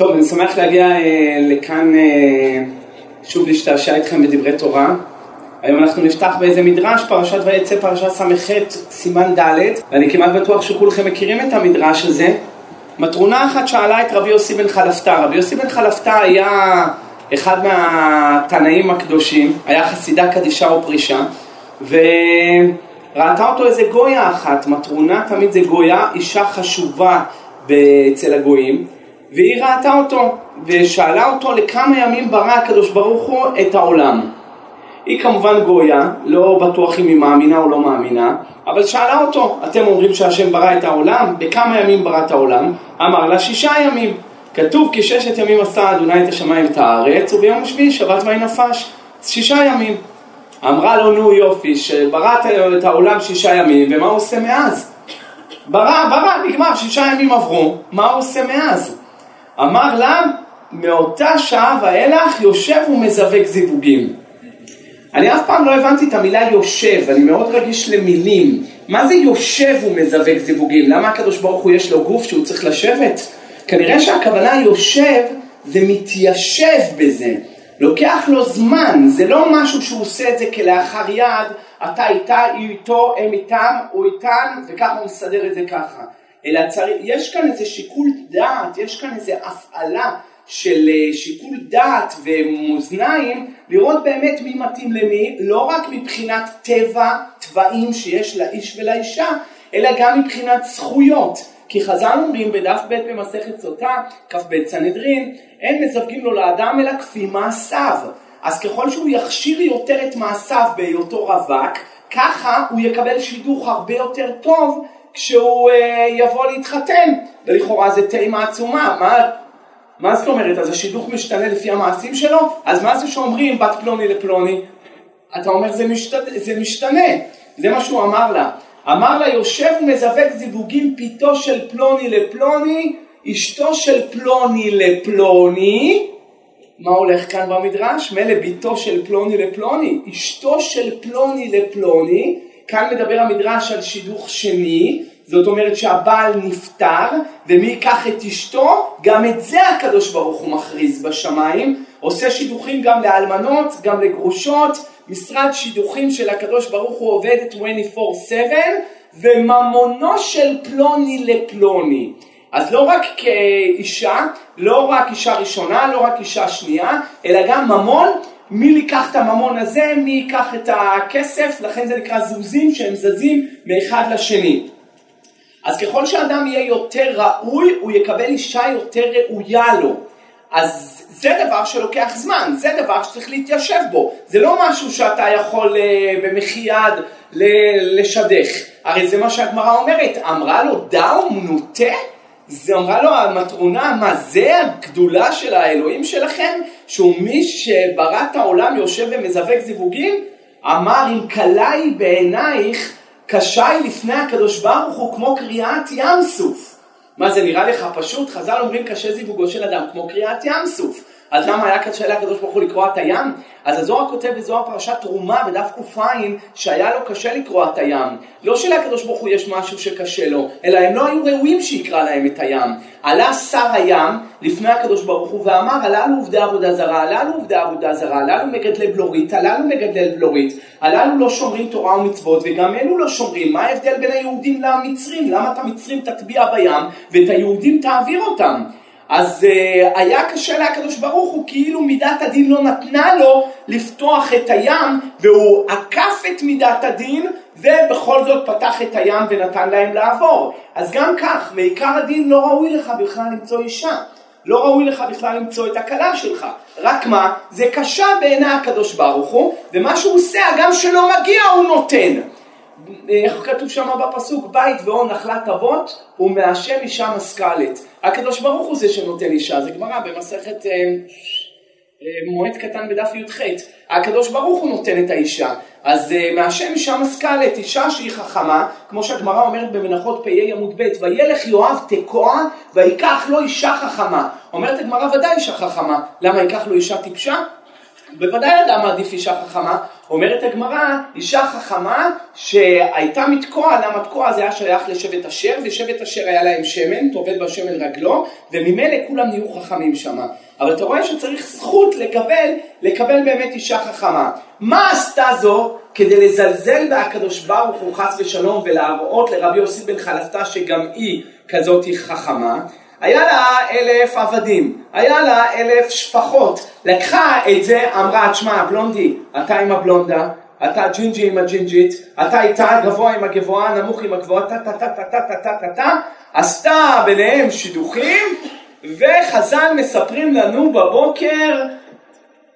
טוב, אני שמח להגיע אה, לכאן אה, שוב להשתעשע איתכם בדברי תורה. היום אנחנו נפתח באיזה מדרש, פרשת ויצא פרשת ס"ח, סימן ד', ואני כמעט בטוח שכולכם מכירים את המדרש הזה. מטרונה אחת שאלה את רבי יוסי בן חלפתא. רבי יוסי בן חלפתא היה אחד מהתנאים הקדושים, היה חסידה קדישה ופרישה, וראתה אותו איזה גויה אחת, מטרונה תמיד זה גויה, אישה חשובה אצל הגויים. והיא ראתה אותו ושאלה אותו לכמה ימים ברא הקדוש ברוך הוא את העולם. היא כמובן גויה, לא בטוח אם היא מאמינה או לא מאמינה, אבל שאלה אותו, אתם אומרים שהשם ברא את העולם? בכמה ימים ברא את העולם? אמר לה שישה ימים. כתוב כי ששת ימים עשה אדוני את השמיים ואת הארץ וביום השביעי שבת ויהי נפש. שישה ימים. אמרה לו נו יופי, שבראת את העולם שישה ימים ומה הוא עושה מאז? ברא, ברא, נגמר, שישה ימים עברו, מה הוא עושה מאז? אמר לה, מאותה שעה ואילך יושב ומזווק זיווגים. אני אף פעם לא הבנתי את המילה יושב, אני מאוד רגיש למילים. מה זה יושב ומזווק זיווגים? למה הקדוש ברוך הוא יש לו גוף שהוא צריך לשבת? כנראה שהכוונה יושב זה מתיישב בזה. לוקח לו זמן, זה לא משהו שהוא עושה את זה כלאחר יד, אתה איתה, איתו, הם איתם, הוא איתן, וככה הוא מסדר את זה ככה. אלא צריך, יש כאן איזה שיקול דעת, יש כאן איזה הפעלה של אה, שיקול דעת ומאזניים, לראות באמת מי מתאים למי, לא רק מבחינת טבע, טבעים שיש לאיש ולאישה, אלא גם מבחינת זכויות. כי חז"ל אומרים בדף ב' במסכת סוטה, כ"ב סנהדרין, אין מזווגים לו לאדם אלא כפי מעשיו. אז ככל שהוא יכשיר יותר את מעשיו בהיותו רווק, ככה הוא יקבל שידוך הרבה יותר טוב כשהוא אה, יבוא להתחתן, ולכאורה זה תימה עצומה, מה, מה זאת אומרת? אז השידוך משתנה לפי המעשים שלו? אז מה זה שאומרים בת פלוני לפלוני? אתה אומר זה משתנה, זה משתנה, זה מה שהוא אמר לה. אמר לה יושב ומזווק זיווגים פיתו של פלוני לפלוני, אשתו של פלוני לפלוני, מה הולך כאן במדרש? מילא ביתו של פלוני לפלוני, אשתו של פלוני לפלוני, כאן מדבר המדרש על שידוך שני, זאת אומרת שהבעל נפטר, ומי ייקח את אשתו? גם את זה הקדוש ברוך הוא מכריז בשמיים, עושה שידוכים גם לאלמנות, גם לגרושות, משרד שידוכים של הקדוש ברוך הוא עובד 24/7, וממונו של פלוני לפלוני. אז לא רק כאישה, לא רק אישה ראשונה, לא רק אישה שנייה, אלא גם ממון מי ייקח את הממון הזה, מי ייקח את הכסף, לכן זה נקרא זוזים שהם זזים מאחד לשני. אז ככל שאדם יהיה יותר ראוי, הוא יקבל אישה יותר ראויה לו. אז זה דבר שלוקח זמן, זה דבר שצריך להתיישב בו. זה לא משהו שאתה יכול אה, במחי יד לשדך. הרי זה מה שהגמרא אומרת, אמרה לו דאו מנוטה? זה אמרה לו המטרונה, מה זה הגדולה של האלוהים שלכם? שהוא מי שברא את העולם יושב ומזווק זיווגים? אמר אם קלה היא בעינייך, קשה היא לפני הקדוש ברוך הוא כמו קריעת ים סוף. מה זה נראה לך פשוט? חז"ל אומרים קשה זיווגו של אדם כמו קריעת ים סוף. אז למה היה קשה לקדוש ברוך הוא לקרוע את הים? אז הזוהר כותב בזוהר פרשת תרומה בדף ק"ע שהיה לו קשה לקרוע את הים. לא שלקדוש ברוך הוא יש משהו שקשה לו, אלא הם לא היו ראויים שיקרא להם את הים. עלה שר הים לפני הקדוש ברוך הוא ואמר הללו עובדי עבודה זרה, הללו עובדי עבודה זרה, הללו מגדלי בלורית, הללו מגדלי בלורית, הללו לא שומרים תורה ומצוות וגם אלו לא שומרים. מה ההבדל בין היהודים למצרים? למה את המצרים תטביע בים ואת היהודים תעביר אותם? אז uh, היה קשה להקדוש ברוך הוא כאילו מידת הדין לא נתנה לו לפתוח את הים והוא עקף את מידת הדין ובכל זאת פתח את הים ונתן להם לעבור. אז גם כך, מעיקר הדין לא ראוי לך בכלל למצוא אישה. לא ראוי לך בכלל למצוא את הכלה שלך. רק מה, זה קשה בעיני הקדוש ברוך הוא, ומה שהוא עושה, הגם שלא מגיע הוא נותן. איך כתוב שם בפסוק, בית והון נחלת אבות, ומהשם אישה משכלת. הקדוש ברוך הוא זה שנותן אישה, זה גמרא במסכת אה, אה, מועד קטן בדף י"ח. הקדוש ברוך הוא נותן את האישה. אז אה, מהשם אישה משכלת, אישה שהיא חכמה, כמו שהגמרא אומרת במנחות פ"א עמוד ב', וילך יואב תקוע, ויקח לו אישה חכמה. אומרת הגמרא ודאי אישה חכמה. למה ייקח לו אישה טיפשה? בוודאי אדם מעדיף אישה חכמה, אומרת הגמרא, אישה חכמה שהייתה מתקוע, למה תקוע הזה היה שייך לשבט אשר, ושבט אשר היה להם שמן, טובל בשמן רגלו, וממילא כולם נהיו חכמים שמה. אבל אתה רואה שצריך זכות לקבל, לקבל באמת אישה חכמה. מה עשתה זו כדי לזלזל בהקדוש ברוך הוא חס ושלום ולהראות לרבי יוסי בן חלפתא שגם היא כזאת חכמה? היה לה אלף עבדים, היה לה אלף שפחות, לקחה את זה, אמרה, תשמע, בלונדי, אתה עם הבלונדה, אתה ג'ינג'י עם הג'ינג'ית, אתה איתה גבוה עם הגבוהה, נמוך עם הגבוהה, טה טה טה טה טה טה טה טה טה, עשתה ביניהם שידוכים, וחז"ל מספרים לנו בבוקר,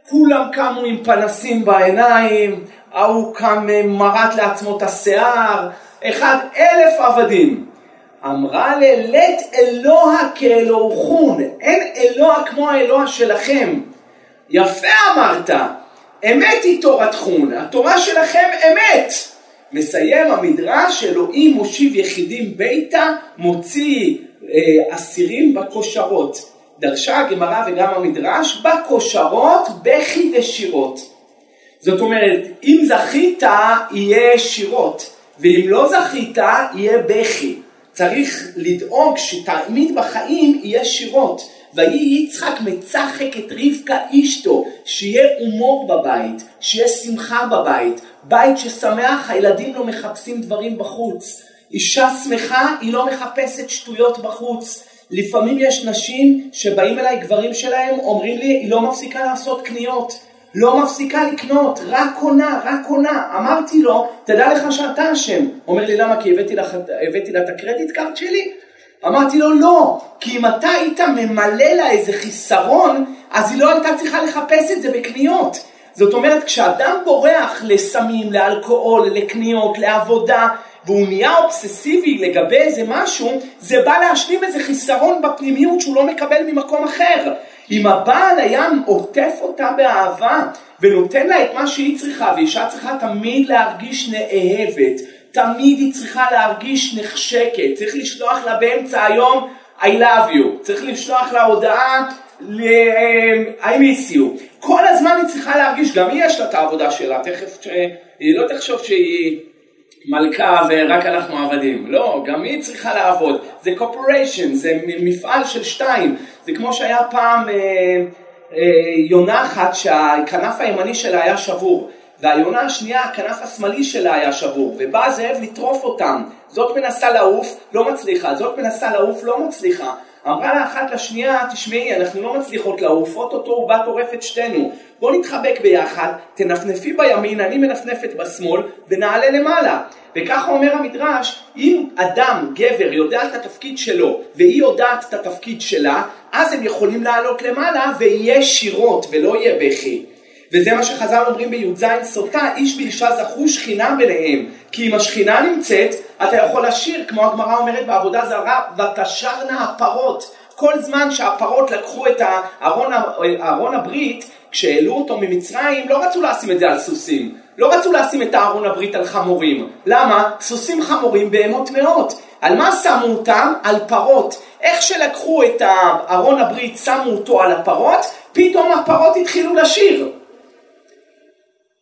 כולם קמו עם פנסים בעיניים, ההוא קם מרט לעצמו את השיער, אחד אלף עבדים. אמרה ללית אלוה כאלוהוכון, אין אלוה כמו האלוה שלכם. יפה אמרת, אמת היא תורתכון, התורה שלכם אמת. מסיים המדרש, אלוהים מושיב יחידים ביתה, מוציא אה, אסירים בכושרות. דרשה הגמרא וגם המדרש, בכושרות בכי ושירות. זאת אומרת, אם זכית יהיה שירות, ואם לא זכית יהיה בכי. צריך לדאוג שתמיד בחיים יהיה שירות. ויהי יצחק מצחק את רבקה אשתו, שיהיה הומור בבית, שיהיה שמחה בבית, בית ששמח, הילדים לא מחפשים דברים בחוץ. אישה שמחה, היא לא מחפשת שטויות בחוץ. לפעמים יש נשים שבאים אליי גברים שלהם, אומרים לי, היא לא מפסיקה לעשות קניות. לא מפסיקה לקנות, רק קונה, רק קונה. אמרתי לו, תדע לך שאתה אשם. אומר לי, למה? כי הבאתי, לך, הבאתי לה את הקרדיט קארט שלי? אמרתי לו, לא, כי אם אתה היית ממלא לה איזה חיסרון, אז היא לא הייתה צריכה לחפש את זה בקניות. זאת אומרת, כשאדם בורח לסמים, לאלכוהול, לקניות, לעבודה, והוא נהיה אובססיבי לגבי איזה משהו, זה בא להשלים איזה חיסרון בפנימיות שהוא לא מקבל ממקום אחר. אם הבעל היה עוטף אותה באהבה ונותן לה את מה שהיא צריכה, ואישה צריכה תמיד להרגיש נאהבת, תמיד היא צריכה להרגיש נחשקת, צריך לשלוח לה באמצע היום I love you, צריך לשלוח לה הודעה I miss you, כל הזמן היא צריכה להרגיש, גם היא יש לה את העבודה שלה, תכף, היא לא תחשוב שהיא מלכה ורק אנחנו עבדים. לא, גם היא צריכה לעבוד. זה קופריישן, זה מפעל של שתיים. זה כמו שהיה פעם אה, אה, יונה אחת שהכנף הימני שלה היה שבור. והיונה השנייה, הכנף השמאלי שלה היה שבור, ובא הזאב לטרוף אותם. זאת מנסה לעוף, לא מצליחה, זאת מנסה לעוף, לא מצליחה. אמרה לה אחת לשנייה, תשמעי, אנחנו לא מצליחות לעוף, אוטוטו הוא בא טורף את שתינו. בוא נתחבק ביחד, תנפנפי בימין, אני מנפנפת בשמאל, ונעלה למעלה. וככה אומר המדרש, אם אדם, גבר, יודע את התפקיד שלו, והיא יודעת את התפקיד שלה, אז הם יכולים לעלות למעלה ויהיה שירות ולא יהיה בכי. וזה מה שחז"ל אומרים בי"ז סוטה, איש ואישה זכו שכינה ביניהם. כי אם השכינה נמצאת, אתה יכול לשיר, כמו הגמרא אומרת בעבודה זרה, ותשרנה הפרות. כל זמן שהפרות לקחו את ארון, ארון הברית, כשהעלו אותו ממצרים, לא רצו לשים את זה על סוסים. לא רצו לשים את ארון הברית על חמורים. למה? סוסים חמורים בהמות מאות. על מה שמו אותם? על פרות. איך שלקחו את ארון הברית, שמו אותו על הפרות, פתאום הפרות התחילו לשיר.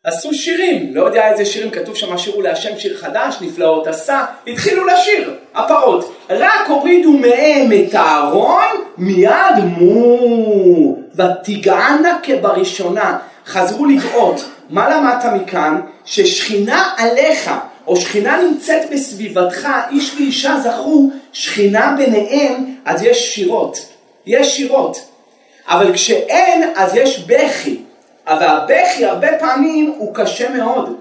עשו שירים, לא יודע איזה שירים, כתוב שם השיר הוא להשם שיר חדש, נפלאות עשה, התחילו לשיר, הפרות. רק הורידו מהם את הארון, מיד מו, ותגענה כבראשונה. חזרו לגאות. מה למדת מכאן? ששכינה עליך, או שכינה נמצאת בסביבתך, איש ואישה זכו, שכינה ביניהם, אז יש שירות. יש שירות. אבל כשאין, אז יש בכי. אבל הבכי הרבה פעמים הוא קשה מאוד.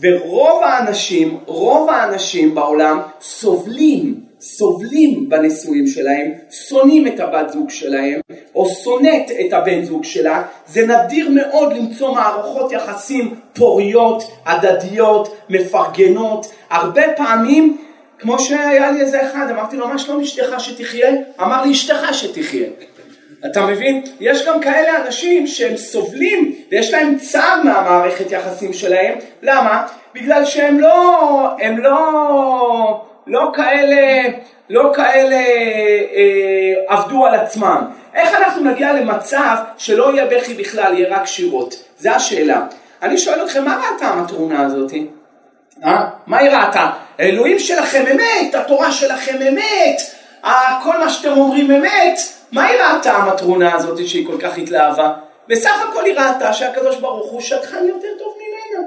ורוב האנשים, רוב האנשים בעולם סובלים, סובלים בנישואים שלהם, שונאים את הבת זוג שלהם, או שונאת את הבן זוג שלה. זה נדיר מאוד למצוא מערכות יחסים פוריות, הדדיות, מפרגנות. הרבה פעמים, כמו שהיה לי איזה אחד, אמרתי לו, מה שלום אשתך שתחיה? אמר לי, אשתך שתחיה. אתה מבין? יש גם כאלה אנשים שהם סובלים ויש להם צער מהמערכת יחסים שלהם. למה? בגלל שהם לא, הם לא לא כאלה, לא כאלה אה, עבדו על עצמם. איך אנחנו נגיע למצב שלא יהיה בכי בכלל, יהיה רק שירות? זו השאלה. אני שואל אתכם, מה ראתה המטרונה הזאת? אה? מה היא ראתה? האלוהים שלכם אמת, התורה שלכם אמת, כל מה שאתם אומרים אמת. מה היא ראתה המטרונה הזאת שהיא כל כך התלהבה? בסך הכל היא ראתה שהקדוש ברוך הוא שטחן יותר טוב ממנה.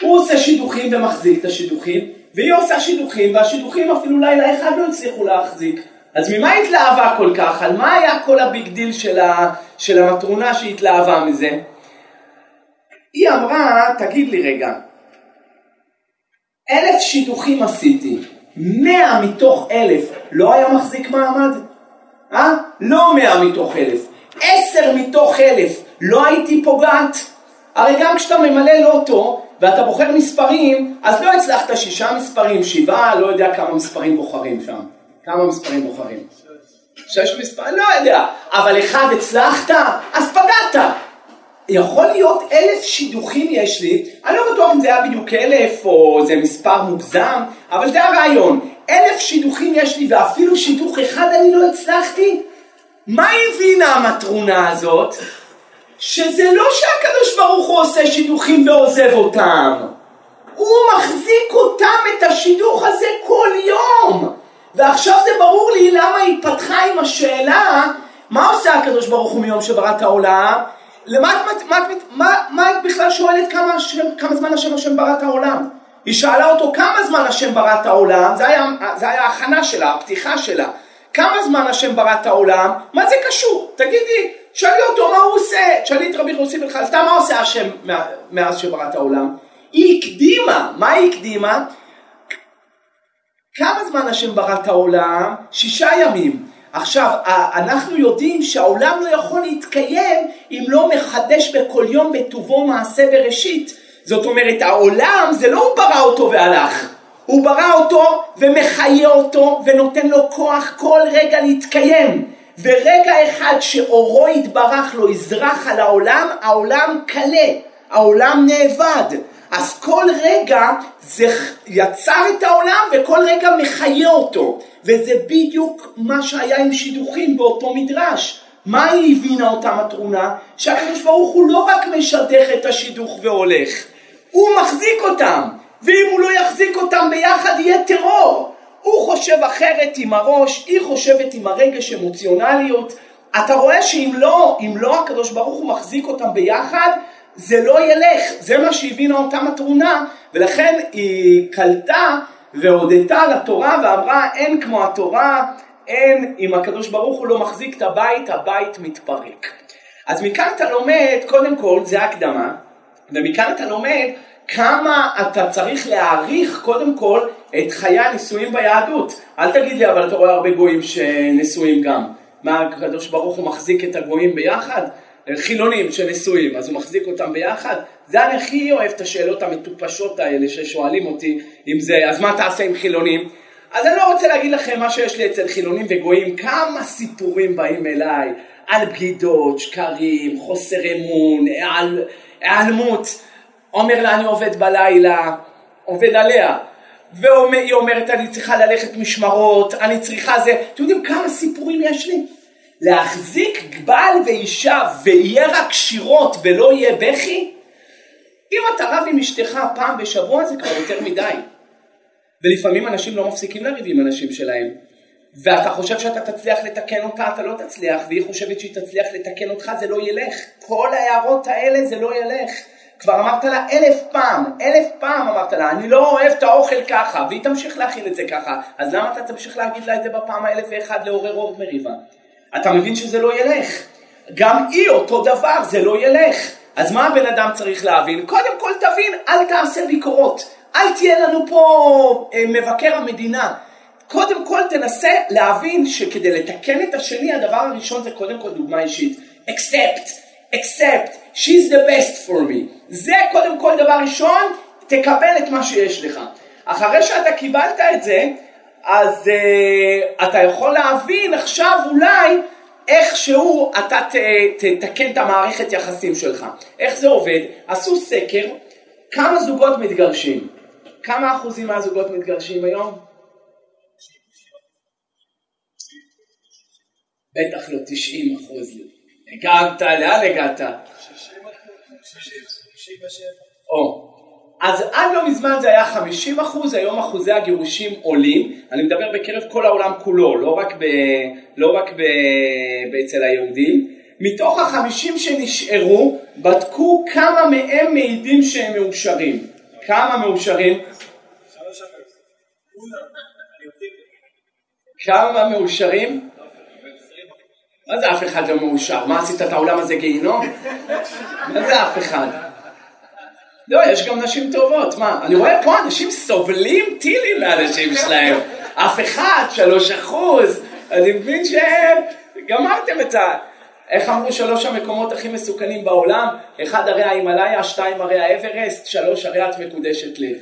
הוא עושה שידוכים ומחזיק את השידוכים, והיא עושה שידוכים, והשידוכים אפילו לילה אחד לא הצליחו להחזיק. אז ממה היא התלהבה כל כך? על מה היה כל ה big deal של, ה, של המטרונה שהתלהבה מזה? היא אמרה, תגיד לי רגע, אלף שידוכים עשיתי, מאה מתוך אלף לא היה מחזיק מעמד? אה? לא מאה מתוך אלף, עשר מתוך אלף לא הייתי פוגעת? הרי גם כשאתה ממלא לוטו ואתה בוחר מספרים, אז לא הצלחת שישה מספרים, שבעה, לא יודע כמה מספרים בוחרים שם. כמה מספרים בוחרים? שש מספרים? לא יודע. אבל אחד הצלחת, אז פגעת. יכול להיות אלף שידוכים יש לי, אני לא בטוח אם זה היה בדיוק אלף או זה מספר מוגזם, אבל זה הרעיון. אלף שידוכים יש לי ואפילו שידוך אחד אני לא הצלחתי? מה הבינה המטרונה הזאת? שזה לא שהקדוש ברוך הוא עושה שידוכים ועוזב אותם. הוא מחזיק אותם את השידוך הזה כל יום. ועכשיו זה ברור לי למה היא פתחה עם השאלה, מה עושה הקדוש ברוך הוא מיום שברא את העולם? למה את, מה, מה, מה, את בכלל שואלת כמה, כמה זמן השם השם ברא את העולם? היא שאלה אותו כמה זמן השם ברא את העולם, זה היה, זה היה ההכנה שלה, הפתיחה שלה. כמה זמן השם ברא את העולם? מה זה קשור? תגידי, שאלי אותו מה הוא עושה, תשאלי את רבי חוסי בלחלתה מה עושה השם מאז שברא את העולם? היא הקדימה, מה היא הקדימה? כמה זמן השם ברא את העולם? שישה ימים. עכשיו, אנחנו יודעים שהעולם לא יכול להתקיים אם לא מחדש בכל יום בטובו מעשה בראשית. זאת אומרת, העולם זה לא הוא ברא אותו והלך. הוא ברא אותו ומחיה אותו ונותן לו כוח כל רגע להתקיים. ורגע אחד שאורו יתברך לו יזרח על העולם, העולם קלה, העולם נאבד. אז כל רגע זה יצר את העולם וכל רגע מחיה אותו. וזה בדיוק מה שהיה עם שידוכים באותו מדרש. מה היא הבינה אותה מטרונה? שהקדוש ברוך הוא לא רק משדך את השידוך והולך, הוא מחזיק אותם, ואם הוא לא יחזיק אותם ביחד יהיה טרור. הוא חושב אחרת עם הראש, היא חושבת עם הרגש אמוציונליות. אתה רואה שאם לא, אם לא הקדוש ברוך הוא מחזיק אותם ביחד, זה לא ילך. זה מה שהבינה אותה מטרונה, ולכן היא קלטה והודתה לתורה ואמרה אין כמו התורה, אין, אם הקדוש ברוך הוא לא מחזיק את הבית, הבית מתפרק. אז מכאן אתה לומד, קודם כל, זה הקדמה, ומכאן אתה לומד כמה אתה צריך להעריך קודם כל את חיי הנישואים ביהדות. אל תגיד לי, אבל אתה רואה הרבה גויים שנשואים גם. מה, הקדוש ברוך הוא מחזיק את הגויים ביחד? חילונים שנשואים, אז הוא מחזיק אותם ביחד? זה אני הכי אוהב את השאלות המטופשות האלה ששואלים אותי אם זה, אז מה תעשה עם חילונים? אז אני לא רוצה להגיד לכם מה שיש לי אצל חילונים וגויים, כמה סיפורים באים אליי על בגידות, שקרים, חוסר אמון, היעלמות. אומר לה אני עובד בלילה, עובד עליה. והיא אומרת אני צריכה ללכת משמרות, אני צריכה זה, אתם יודעים כמה סיפורים יש לי? להחזיק בעל ואישה ויהיה רק שירות ולא יהיה בכי? אם אתה רב עם אשתך פעם בשבוע זה כבר יותר מדי. ולפעמים אנשים לא מפסיקים לריב עם אנשים שלהם. ואתה חושב שאתה תצליח לתקן אותה, אתה לא תצליח, והיא חושבת שהיא תצליח לתקן אותך, זה לא ילך. כל ההערות האלה זה לא ילך. כבר אמרת לה אלף פעם, אלף פעם אמרת לה, אני לא אוהב את האוכל ככה, והיא תמשיך להכין את זה ככה, אז למה אתה תמשיך להגיד לה את זה בפעם האלף ואחד לעורר עוד מריבה? אתה מבין שזה לא ילך. גם היא אותו דבר, זה לא ילך. אז מה הבן אדם צריך להבין? קודם כל תבין, אל תעשה ביקורות. אל תהיה לנו פה אה, מבקר המדינה. קודם כל תנסה להבין שכדי לתקן את השני, הדבר הראשון זה קודם כל דוגמה אישית. accept, accept, she's the best for me. זה קודם כל דבר ראשון, תקבל את מה שיש לך. אחרי שאתה קיבלת את זה, אז uh, אתה יכול להבין עכשיו אולי איכשהו אתה תתקן את המערכת יחסים שלך. איך זה עובד? עשו סקר, כמה זוגות מתגרשים? כמה אחוזים מהזוגות מתגרשים היום? בטח לא 90 אחוז. הגעת, לאן הגעת? 60 או, אז עד לא מזמן זה היה 50 אחוז, היום אחוזי הגירושים עולים, אני מדבר בקרב כל העולם כולו, לא רק, ב, לא רק ב, אצל היהודים. מתוך החמישים שנשארו, בדקו כמה מהם מעידים שהם מאושרים. כמה מאושרים? כמה מאושרים? מה זה אף אחד לא מאושר? מה עשית את העולם הזה גיהינום? מה זה אף אחד? לא, יש גם נשים טובות, מה? אני רואה פה אנשים סובלים טילים לאנשים שלהם. אף אחד, שלוש אחוז, אני מבין שגמרתם את ה... איך אמרו שלוש המקומות הכי מסוכנים בעולם? אחד הרי ההימאליה, שתיים הרי האברסט, שלוש הרי את מקודשת לי.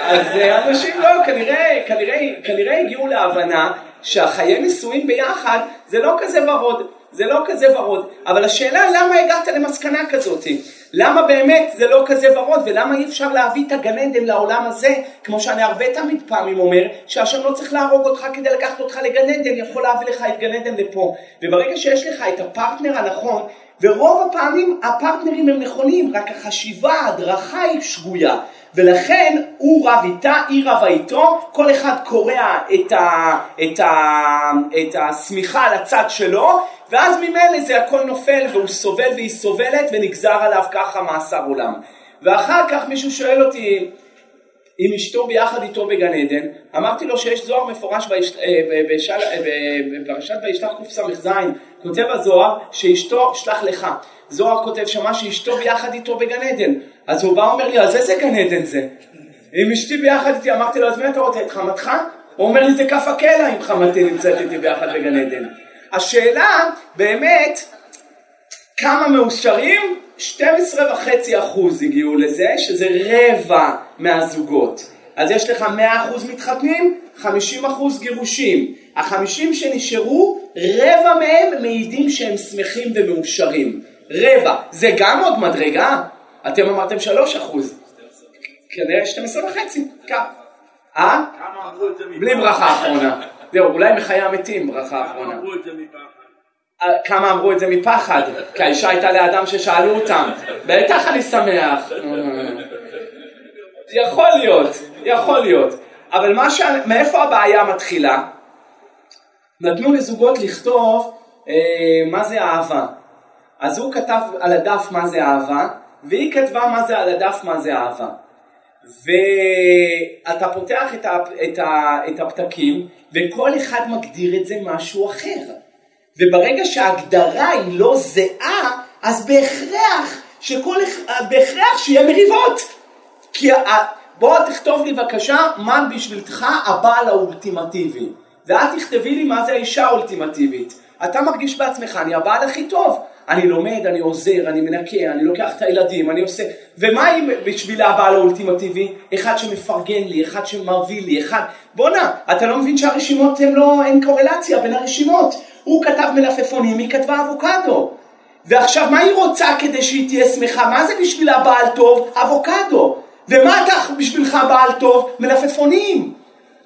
אז אה, אנשים לא, כנראה, כנראה, כנראה הגיעו להבנה שהחיי נישואין ביחד זה לא כזה ורוד. זה לא כזה ורוד, אבל השאלה למה הגעת למסקנה כזאת? למה באמת זה לא כזה ורוד ולמה אי אפשר להביא את הגן עדן לעולם הזה כמו שאני הרבה תמיד פעמים אומר שהשם לא צריך להרוג אותך כדי לקחת אותך לגן עדן יכול להביא לך את גן עדן לפה וברגע שיש לך את הפרטנר הנכון ורוב הפעמים הפרטנרים הם נכונים רק החשיבה ההדרכה היא שגויה ולכן הוא רב איתה, היא רבה איתו, כל אחד קורע את, ה, את, ה, את השמיכה על הצד שלו, ואז ממילא זה הכל נופל והוא סובל והיא סובלת ונגזר עליו ככה מאסר עולם. ואחר כך מישהו שואל אותי אם אשתו ביחד איתו בגן עדן, אמרתי לו שיש זוהר מפורש בפרשת וישלח קס"ז, כותב הזוהר שאשתו שלח לך, זוהר כותב שמה שאשתו ביחד איתו בגן עדן, אז הוא בא ואומר לי אז איזה גן עדן זה? אם אשתי ביחד איתי, אמרתי לו אז מי אתה רוצה את חמתך? הוא אומר לי זה כף הקלע אם חמתי נמצאת איתי ביחד בגן עדן. השאלה באמת כמה מאושרים? 12 וחצי אחוז הגיעו לזה, שזה רבע מהזוגות. אז יש לך 100 אחוז מתחתנים, 50 אחוז גירושים. החמישים שנשארו, רבע מהם מעידים שהם שמחים ומאושרים. רבע. זה גם עוד מדרגה. אתם אמרתם 3 אחוז. כנראה 12 וחצי. כמה? אה? בלי ברכה אחרונה. זהו, אולי מחיי המתים ברכה אחרונה. אה, כמה אמרו את זה מפחד? כי האישה הייתה לאדם ששאלו אותם. בטח אני שמח. יכול להיות, יכול להיות. אבל מה ש... מאיפה הבעיה מתחילה? נתנו לזוגות לכתוב אה, מה זה אהבה. אז הוא כתב על הדף מה זה אהבה, והיא כתבה מה זה על הדף מה זה אהבה. ואתה פותח את, ה, את, ה, את הפתקים וכל אחד מגדיר את זה משהו אחר. וברגע שההגדרה היא לא זהה, אז בהכרח שכל, בהכרח שיהיה מריבות. כי בוא תכתוב לי בבקשה מה בשבילך הבעל האולטימטיבי. ואת תכתבי לי מה זה האישה האולטימטיבית. אתה מרגיש בעצמך, אני הבעל הכי טוב. אני לומד, אני עוזר, אני מנקה, אני לוקח את הילדים, אני עושה... ומה אם בשביל הבעל האולטימטיבי? אחד שמפרגן לי, אחד שמרוויל לי, אחד... בואנה, אתה לא מבין שהרשימות הן לא... אין קורלציה בין הרשימות. הוא כתב מלפפונים, היא כתבה אבוקדו. ועכשיו, מה היא רוצה כדי שהיא תהיה שמחה? מה זה בשביל הבעל טוב? אבוקדו. ומה אתה בשבילך בעל טוב? מלפפונים.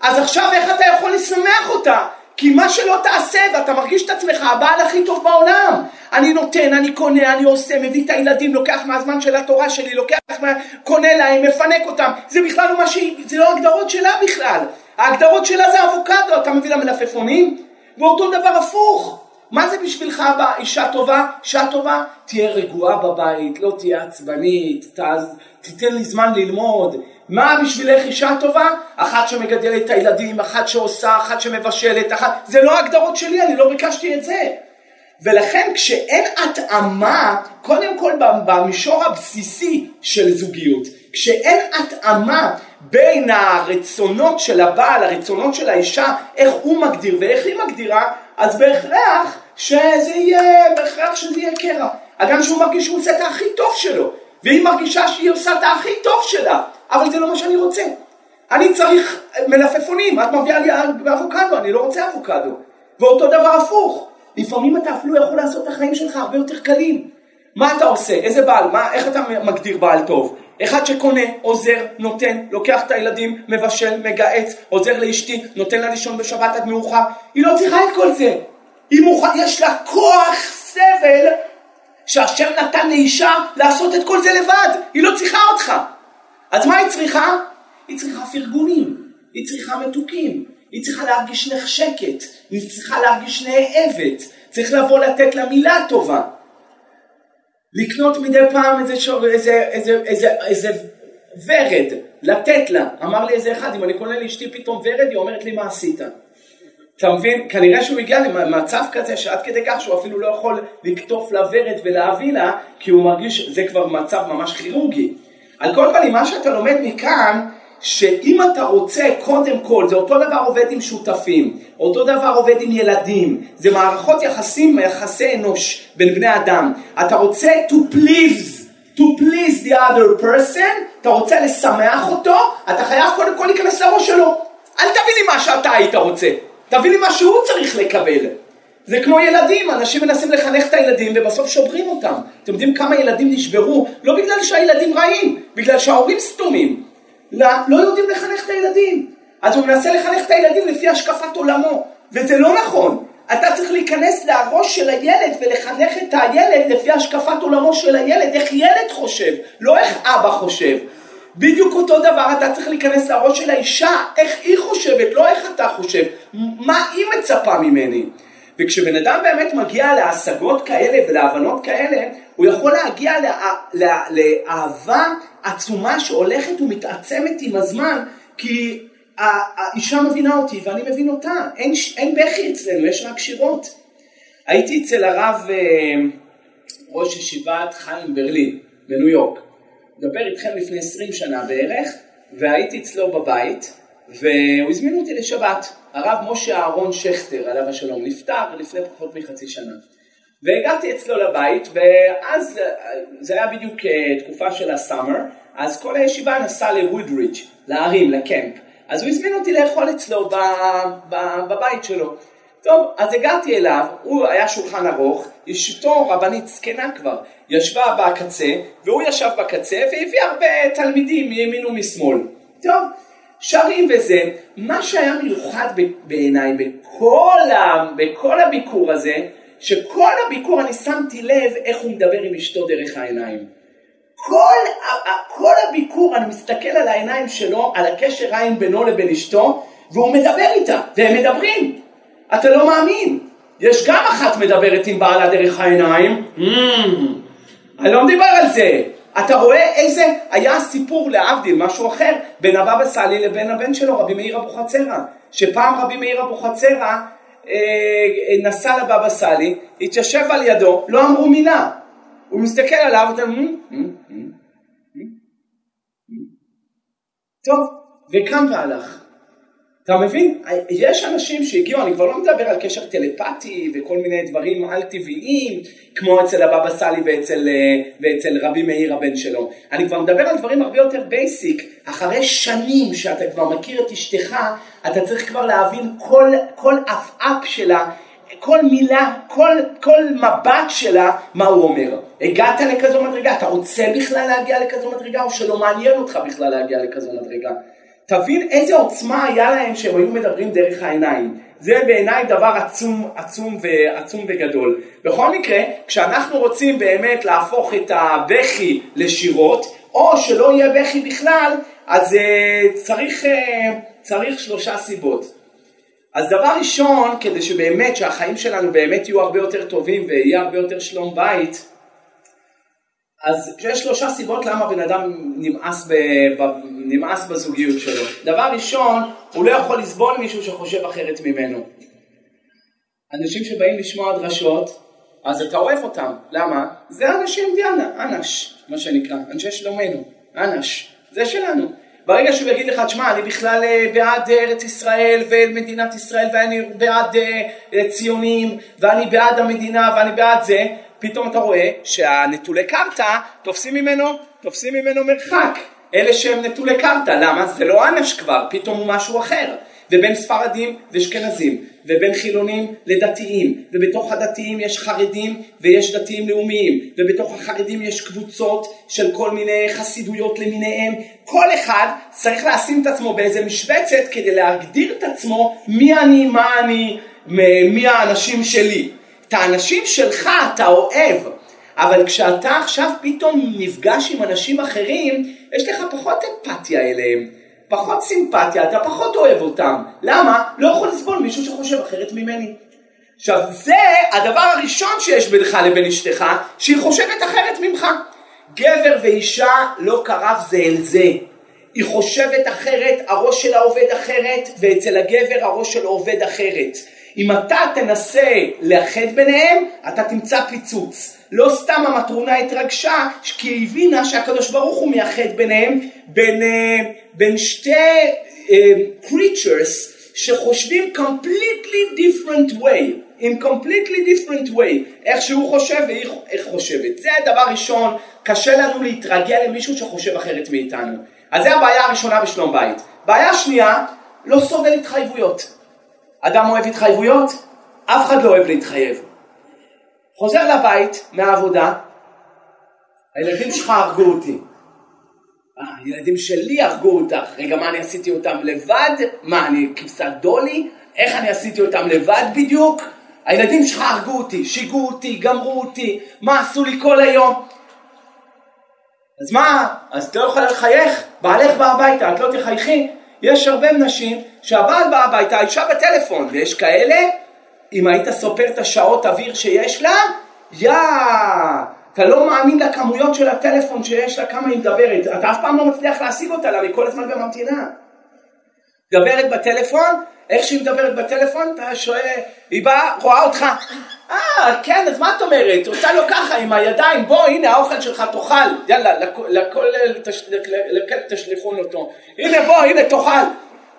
אז עכשיו איך אתה יכול לשמח אותה? כי מה שלא תעשה ואתה מרגיש את עצמך הבעל הכי טוב בעולם. אני נותן, אני קונה, אני עושה, מביא את הילדים, לוקח מהזמן של התורה שלי, לוקח, מה, קונה להם, מפנק אותם. זה בכלל לא מה שהיא, זה לא הגדרות שלה בכלל. ההגדרות שלה זה אבוקדו, אתה מביא לה מלפפונים? ואותו דבר הפוך. מה זה בשבילך אישה טובה? אישה טובה? תהיה רגועה בבית, לא תהיה עצבנית, תיתן לי זמן ללמוד. מה בשבילך אישה טובה? אחת שמגדלת את הילדים, אחת שעושה, אחת שמבשלת, אחת... זה לא הגדרות שלי, אני לא ביקשתי את זה. ולכן כשאין התאמה, קודם כל במישור הבסיסי של זוגיות, כשאין התאמה בין הרצונות של הבעל, הרצונות של האישה, איך הוא מגדיר ואיך היא מגדירה, אז בהכרח שזה יהיה, בהכרח שזה יהיה קרע. הגם שהוא מרגיש שהוא עושה את הכי טוב שלו, והיא מרגישה שהיא עושה את הכי טוב שלה, אבל זה לא מה שאני רוצה. אני צריך מלפפונים, את מביאה לי אבוקדו, אני לא רוצה אבוקדו. ואותו דבר הפוך. לפעמים אתה אפילו יכול לעשות את החיים שלך הרבה יותר קלים. מה אתה עושה? איזה בעל? מה, איך אתה מגדיר בעל טוב? אחד שקונה, עוזר, נותן, לוקח את הילדים, מבשל, מגהץ, עוזר לאשתי, נותן לה לישון בשבת עד מאוחר. היא לא צריכה את כל זה. היא מוכ... יש לה כוח סבל שהשם נתן לאישה לעשות את כל זה לבד, היא לא צריכה אותך. אז מה היא צריכה? היא צריכה פרגונים, היא צריכה מתוקים, היא צריכה להרגיש נחשקת, היא צריכה להרגיש נאהבת, צריך לבוא לתת לה מילה טובה. לקנות מדי פעם איזה, שור, איזה, איזה, איזה, איזה ורד, לתת לה. אמר לי איזה אחד, אם אני קונה לאשתי פתאום ורד, היא אומרת לי מה עשית. אתה מבין? כנראה שהוא הגיע למצב כזה שעד כדי כך שהוא אפילו לא יכול לקטוף לה ורד ולהביא לה, כי הוא מרגיש, זה כבר מצב ממש כירורגי. על כל פנים, מה שאתה לומד מכאן, שאם אתה רוצה, קודם כל, זה אותו דבר עובד עם שותפים, אותו דבר עובד עם ילדים, זה מערכות יחסים, יחסי אנוש בין בני אדם. אתה רוצה to please, to please the other person, אתה רוצה לשמח אותו, אתה חייב קודם כל להיכנס לראש שלו. אל תביא לי מה שאתה היית רוצה, תביא לי מה שהוא צריך לקבל. זה כמו ילדים, אנשים מנסים לחנך את הילדים ובסוף שוברים אותם. אתם יודעים כמה ילדים נשברו? לא בגלל שהילדים רעים, בגלל שההורים סתומים. לא, לא יודעים לחנך את הילדים. אז הוא מנסה לחנך את הילדים לפי השקפת עולמו, וזה לא נכון. אתה צריך להיכנס לראש של הילד ולחנך את הילד לפי השקפת עולמו של הילד, איך ילד חושב, לא איך אבא חושב. בדיוק אותו דבר אתה צריך להיכנס לראש של האישה, איך היא חושבת, לא איך אתה חושב, מה היא מצפה ממני. וכשבן אדם באמת מגיע להשגות כאלה ולהבנות כאלה, הוא יכול להגיע לה, לה, לאהבה עצומה שהולכת ומתעצמת עם הזמן, כי האישה מבינה אותי ואני מבין אותה, אין, אין בכי אצלנו, יש רק שירות. הייתי אצל הרב אה, ראש ישיבת חיים ברלין בניו יורק, מדבר איתכם לפני 20 שנה בערך, והייתי אצלו בבית, והוא הזמין אותי לשבת. הרב משה אהרון שכטר, עליו השלום, נפטר לפני פחות מחצי שנה. והגעתי אצלו לבית, ואז זה היה בדיוק אה, תקופה של הסאמר, אז כל הישיבה נסעה לוודריץ', להרים, לקמפ. אז הוא הזמין אותי לאכול אצלו בבית שלו. טוב, אז הגעתי אליו, הוא היה שולחן ארוך, אשתו רבנית זקנה כבר, ישבה בקצה, והוא ישב בקצה והביא הרבה תלמידים מימין ומשמאל. טוב, שרים וזה, מה שהיה מיוחד בעיניי בכל, בכל הביקור הזה, שכל הביקור אני שמתי לב איך הוא מדבר עם אשתו דרך העיניים. כל, כל הביקור אני מסתכל על העיניים שלו, על הקשר עין בינו לבין אשתו, והוא מדבר איתה, והם מדברים. אתה לא מאמין. יש גם אחת מדברת עם בעלה דרך העיניים. Mm, אני לא מדבר על זה. אתה רואה איזה, היה סיפור להבדיל, משהו אחר, בין הבבא סאלי לבין הבן שלו, רבי מאיר אבוחצירא. שפעם רבי מאיר אבוחצירא אה, נסע לבבא סאלי, התיישב על ידו, לא אמרו מילה. הוא מסתכל עליו, ואתה... טוב, וקם והלך. אתה מבין? יש אנשים שהגיעו, אני כבר לא מדבר על קשר טלפתי וכל מיני דברים על טבעיים, כמו אצל הבבא סאלי ואצל, אה, ואצל רבי מאיר הבן שלו. אני כבר מדבר על דברים הרבה יותר basic. אחרי שנים שאתה כבר מכיר את אשתך, אתה צריך כבר להבין כל, כל עפעף שלה, כל מילה, כל, כל מבט שלה, מה הוא אומר. הגעת לכזו מדרגה, אתה רוצה בכלל להגיע לכזו מדרגה, או שלא מעניין אותך בכלל להגיע לכזו מדרגה. תבין איזה עוצמה היה להם שהם היו מדברים דרך העיניים. זה בעיניי דבר עצום, עצום ועצום וגדול. בכל מקרה, כשאנחנו רוצים באמת להפוך את הבכי לשירות, או שלא יהיה בכי בכלל, אז uh, צריך, uh, צריך שלושה סיבות. אז דבר ראשון, כדי שבאמת, שהחיים שלנו באמת יהיו הרבה יותר טובים ויהיה הרבה יותר שלום בית, אז יש שלושה סיבות למה בן אדם נמאס, ב, ב, נמאס בזוגיות שלו. דבר ראשון, הוא לא יכול לסבול מישהו שחושב אחרת ממנו. אנשים שבאים לשמוע דרשות, אז אתה אוהב אותם. למה? זה אנשים דיאנה, אנש, מה שנקרא, אנשי שלומנו, אנש, זה שלנו. ברגע שהוא יגיד לך, תשמע, אני בכלל אה, בעד ארץ ישראל ומדינת ישראל ואני בעד אה, ציונים ואני בעד המדינה ואני בעד זה, פתאום אתה רואה שהנטולי קרתא תופסים ממנו, תופסים ממנו מרחק. אלה שהם נטולי קרתא, למה? זה לא אנש כבר, פתאום הוא משהו אחר. ובין ספרדים ואשכנזים, ובין חילונים לדתיים, ובתוך הדתיים יש חרדים ויש דתיים לאומיים, ובתוך החרדים יש קבוצות של כל מיני חסידויות למיניהם. כל אחד צריך לשים את עצמו באיזה משבצת כדי להגדיר את עצמו מי אני, מה אני, מי האנשים שלי. את האנשים שלך אתה אוהב, אבל כשאתה עכשיו פתאום נפגש עם אנשים אחרים, יש לך פחות אמפתיה אליהם, פחות סימפתיה, אתה פחות אוהב אותם. למה? לא יכול לסבול מישהו שחושב אחרת ממני. עכשיו זה הדבר הראשון שיש בינך לבין אשתך, שהיא חושבת אחרת ממך. גבר ואישה לא קרב זה אל זה. היא חושבת אחרת, הראש שלה עובד אחרת, ואצל הגבר הראש שלו עובד אחרת. אם אתה תנסה לאחד ביניהם, אתה תמצא פיצוץ. לא סתם המטרונה התרגשה, כי היא הבינה שהקדוש ברוך הוא מייחד ביניהם, בין, אה, בין שתי uh, creatures שחושבים completely different way. in completely different way, איך שהוא חושב איך חושבת. זה הדבר ראשון, קשה לנו להתרגל למישהו שחושב אחרת מאיתנו. אז זה הבעיה הראשונה בשלום בית. בעיה שנייה, לא סובל התחייבויות. אדם אוהב התחייבויות? אף אחד לא אוהב להתחייב. חוזר לבית מהעבודה, הילדים שלך הרגו אותי. אה, הילדים שלי הרגו אותך. רגע, מה אני עשיתי אותם לבד? מה, אני כבשת דולי? איך אני עשיתי אותם לבד בדיוק? הילדים שלך הרגו אותי, שיגעו אותי, גמרו אותי, מה עשו לי כל היום? אז מה, אז את לא יכולה לחייך? בעלך בא הביתה, את לא תחייכי? יש הרבה נשים שהבעל בא הביתה, האישה בטלפון, ויש כאלה, אם היית סופר את השעות אוויר שיש לה, יא, אתה לא מאמין לכמויות של הטלפון שיש לה, כמה היא מדברת, אתה אף פעם לא מצליח להשיג אותה, למה היא כל הזמן בממתינה. מדברת בטלפון, איך שהיא מדברת בטלפון, אתה שואל, היא באה, רואה אותך, אה, כן, אז מה את אומרת? עושה לו ככה עם הידיים, בוא, הנה האוכל שלך, תאכל, יאללה, לכל תשליכון אותו, הנה בוא, הנה תאכל.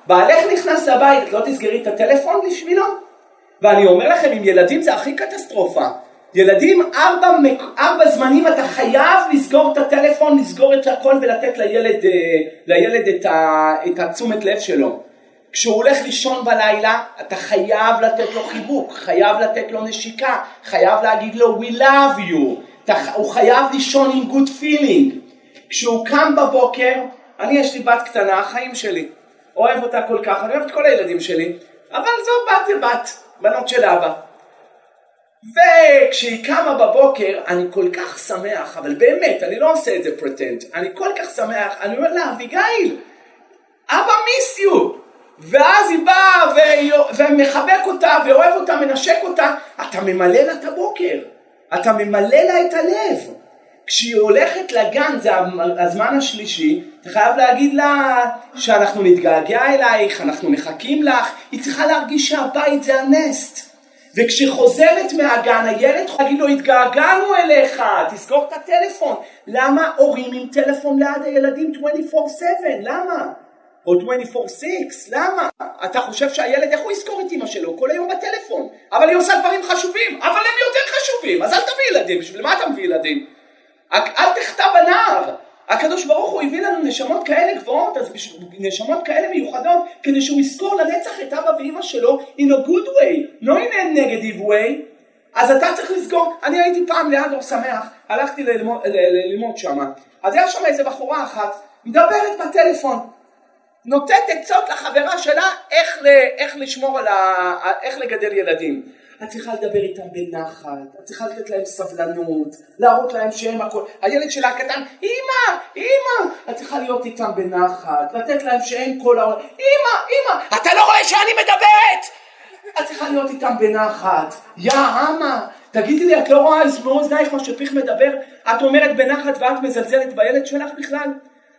בעלך נכנס לבית, לא תסגרי את הטלפון בשבילו? ואני אומר לכם, עם ילדים זה הכי קטסטרופה. ילדים, ארבע, ארבע זמנים אתה חייב לסגור את הטלפון, לסגור את הכל ולתת לילד, אה, לילד את, ה, את התשומת לב שלו. כשהוא הולך לישון בלילה, אתה חייב לתת לו חיבוק, חייב לתת לו נשיקה, חייב להגיד לו We love you, אתה, הוא חייב לישון עם good feeling. כשהוא קם בבוקר, אני יש לי בת קטנה, החיים שלי, אוהב אותה כל כך, אני אוהב את כל הילדים שלי, אבל זו בת זה בת, בנות של אבא. וכשהיא קמה בבוקר, אני כל כך שמח, אבל באמת, אני לא עושה את זה פרטנט, אני כל כך שמח, אני אומר לה, אביגיל, אבא מיס יו, ואז היא באה ומחבק אותה ואוהב אותה, מנשק אותה, אתה ממלא לה את הבוקר, אתה ממלא לה את הלב. כשהיא הולכת לגן, זה הזמן השלישי, אתה חייב להגיד לה שאנחנו נתגעגע אלייך, אנחנו מחכים לך, היא צריכה להרגיש שהבית זה הנסט. וכשהיא חוזרת מהגן, הילד יכול להגיד לו, התגעגענו אליך, תסגור את הטלפון. למה הורים עם טלפון ליד הילדים 24/7? למה? או 24/6, למה? אתה חושב שהילד, איך הוא יזכור את אמא שלו? כל היום בטלפון. אבל היא עושה דברים חשובים, אבל הם יותר חשובים, אז אל תביא ילדים, בשביל מה אתה מביא ילדים? אל תחטא בנער. הקדוש ברוך הוא הביא לנו נשמות כאלה גבוהות, אז נשמות כאלה מיוחדות, כדי שהוא יזכור לנצח את אבא ואמא שלו in a good way, לא in a negative way. אז אתה צריך לסגור, אני הייתי פעם ליד שמח, הלכתי ללמוד, ללמוד שם, אז היה שם איזה בחורה אחת, מדברת בטלפון, נותנת עצות לחברה שלה איך, איך לשמור על ה... איך לגדל ילדים. את צריכה לדבר איתם בנחת, את צריכה לתת להם סבלנות, להראות להם שהם הכל, הילד שלה הקטן, אמא, אמא, את צריכה להיות איתם בנחת, לתת להם שהם כל העולם, אמא, אמא, אתה לא רואה שאני מדברת? את צריכה להיות איתם בנחת, יא אמה, תגידי לי, את לא רואה מאוזנייך מה שפיך מדבר? את אומרת בנחת ואת מזלזלת בילד שלך בכלל?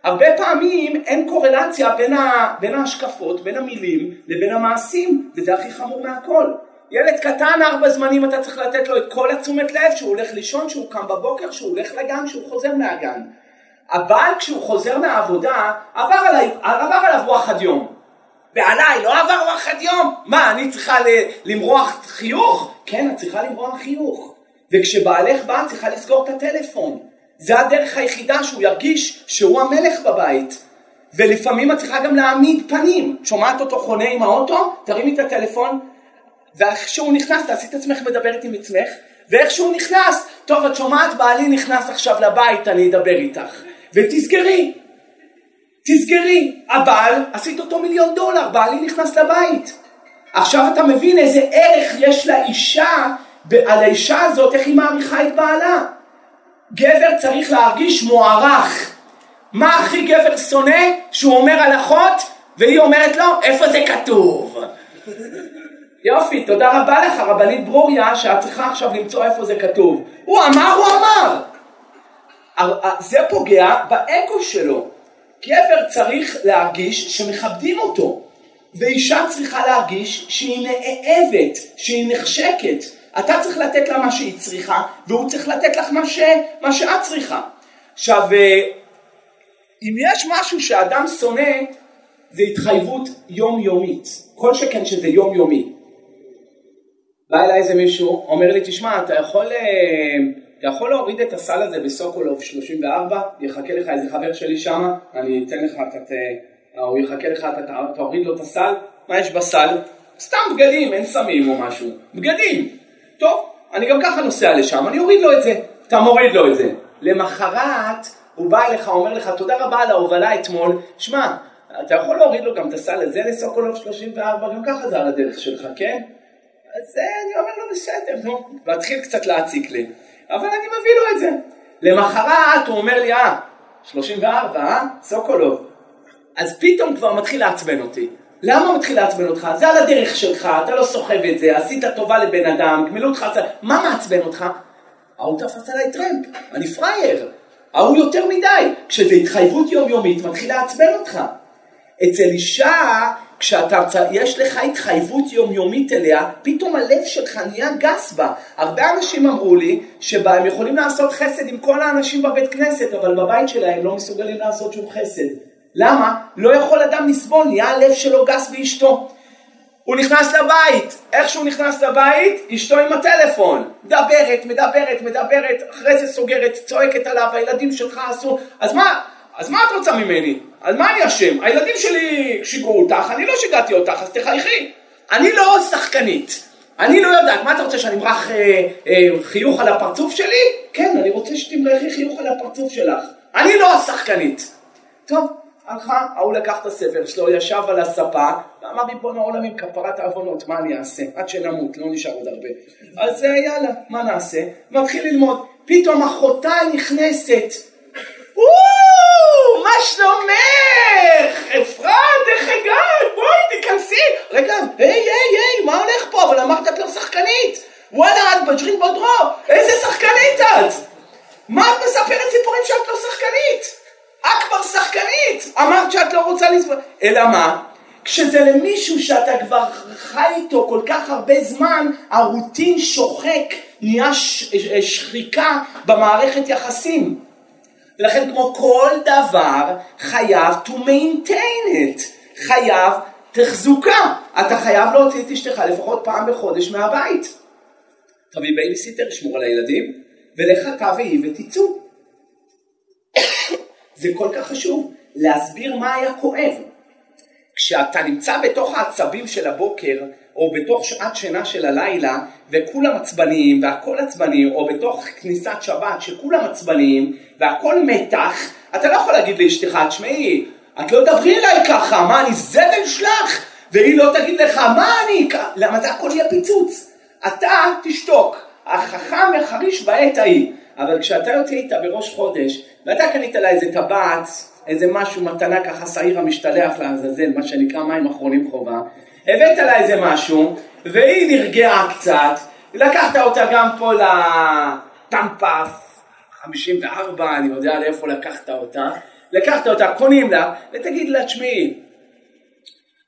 הרבה פעמים אין קורלציה בין, ה, בין ההשקפות, בין המילים לבין המעשים, וזה הכי חמור מהכל. ילד קטן ארבע זמנים אתה צריך לתת לו את כל התשומת לב, שהוא הולך לישון, שהוא קם בבוקר, שהוא הולך לגן, שהוא חוזר מהגן. הבעל כשהוא חוזר מהעבודה, עבר, עליי, עבר עליו רוח עד יום. ועליי לא עבר רוח עד יום? מה, אני צריכה למרוח חיוך? כן, את צריכה למרוח חיוך. וכשבעלך בא, את צריכה לסגור את הטלפון. זה הדרך היחידה שהוא ירגיש שהוא המלך בבית. ולפעמים את צריכה גם להעמיד פנים. שומעת אותו חונה עם האוטו? תרימי את הטלפון. ואיך שהוא נכנס, תעשי את עצמך מדברת עם עצמך. ואיך שהוא נכנס, טוב את שומעת בעלי נכנס עכשיו לבית, אני אדבר איתך. ותסגרי. תסגרי. הבעל, עשית אותו מיליון דולר, בעלי נכנס לבית. עכשיו אתה מבין איזה ערך יש לאישה, על האישה הזאת, איך היא מעריכה את בעלה. גבר צריך להרגיש מוערך. מה הכי גבר שונא? שהוא אומר הלכות והיא אומרת לו, איפה זה כתוב? יופי, תודה רבה לך רבנית ברוריה שאת צריכה עכשיו למצוא איפה זה כתוב. הוא אמר, הוא אמר. זה פוגע באגו שלו. גבר צריך להרגיש שמכבדים אותו, ואישה צריכה להרגיש שהיא נאהבת, שהיא נחשקת. אתה צריך לתת לה מה שהיא צריכה, והוא צריך לתת לך מה, ש... מה שאת צריכה. עכשיו, אה, אם יש משהו שאדם שונא, זה התחייבות יומיומית. כל שכן שזה יומיומי. בא אליי איזה מישהו, אומר לי, תשמע, אתה יכול, אה, אתה יכול להוריד את הסל הזה בסוקולוב 34? יחכה לך איזה חבר שלי שמה, אני אתן לך, אתה, הוא יחכה לך, אתה תוריד לו את הסל? מה יש בסל? סתם בגדים, אין סמים או משהו. בגדים. טוב, אני גם ככה נוסע לשם, אני אוריד לו את זה. אתה מוריד לו את זה. למחרת הוא בא אליך, אומר לך, תודה רבה על ההובלה אתמול. שמע, אתה יכול להוריד לו גם את הסל הזה לסוקולוב 34, גם ככה זה על הדרך שלך, כן? אז אני אומר לו, בסדר, נו. והתחיל קצת להציק לי. אבל אני מביא לו את זה. למחרת הוא אומר לי, אה, 34, אה? סוקולוב. אז פתאום כבר מתחיל לעצבן אותי. למה מתחיל לעצבן אותך? זה על הדרך שלך, אתה לא סוחב את זה, עשית טובה לבן אדם, גמלו אותך, מה מעצבן אותך? ההוא תפס עליי טרמפ, אני פראייר. ההוא יותר מדי. כשזה התחייבות יומיומית, מתחיל לעצבן אותך. אצל אישה, כשאתה, יש לך התחייבות יומיומית אליה, פתאום הלב שלך נהיה גס בה. הרבה אנשים אמרו לי שהם יכולים לעשות חסד עם כל האנשים בבית כנסת, אבל בבית שלהם לא מסוגלים לעשות שום חסד. למה? לא יכול אדם לסבול, נהיה הלב שלו גס באשתו. הוא נכנס לבית, איך שהוא נכנס לבית, אשתו עם הטלפון, מדברת, מדברת, מדברת, אחרי זה סוגרת, צועקת עליו, הילדים שלך עשו, אז מה, אז מה את רוצה ממני? אז מה אני אשם? הילדים שלי שיגעו אותך, אני לא שיגעתי אותך, אז תחייכי. אני לא שחקנית, אני לא יודעת, מה אתה רוצה שאני אמרח אה, אה, חיוך על הפרצוף שלי? כן, אני רוצה שתמרחי חיוך על הפרצוף שלך. אני לא השחקנית. טוב, הלכה, ההוא לקח את הספר שלו, ישב על הספה, ואמר ריבון העולמים כפרת העוונות, מה אני אעשה? עד שנמות, לא נשאר עוד הרבה. אז יאללה, מה נעשה? מתחיל ללמוד. פתאום אחותה נכנסת. מה שלומך? אפרת, איך הגעת? בואי תיכנסי. רגע, היי, היי, היי, מה הולך פה? אבל אמרת את לא שחקנית. וואלה, את בג'רין בודרו, איזה שחקנית את? מה את מספרת סיפורים שאת לא שחקנית? את כבר שחקנית, אמרת שאת לא רוצה לסבול. אלא מה? כשזה למישהו שאתה כבר חי איתו כל כך הרבה זמן, הרוטין שוחק, נהיה שחיקה במערכת יחסים. ולכן כמו כל דבר חייב to maintain it, חייב תחזוקה. אתה חייב להוציא את אשתך לפחות פעם בחודש מהבית. תביא בייביסיטר, שמור על הילדים, ולך אתה והיא ותצאו. זה כל כך חשוב להסביר מה היה כואב. כשאתה נמצא בתוך העצבים של הבוקר, או בתוך שעת שינה של הלילה, וכולם עצבניים, והכל עצבני, או בתוך כניסת שבת שכולם עצבניים, והכל מתח, אתה לא יכול להגיד לאשתך, תשמעי, את לא תדברי אליי ככה, מה אני זבל שלך? והיא לא תגיד לך, מה אני, למה זה הכל יהיה פיצוץ? אתה תשתוק, החכם יחריש בעת ההיא. אבל כשאתה יוצא איתה בראש חודש, ואתה קנית לה איזה טבעת, איזה משהו, מתנה ככה שעיר המשתלח לעזאזל, מה שנקרא מים אחרונים חובה, הבאת לה איזה משהו, והיא נרגעה קצת, לקחת אותה גם פה לטמפה 54, אני יודע לאיפה לקחת אותה, לקחת אותה, קונים לה, ותגיד לה, תשמעי,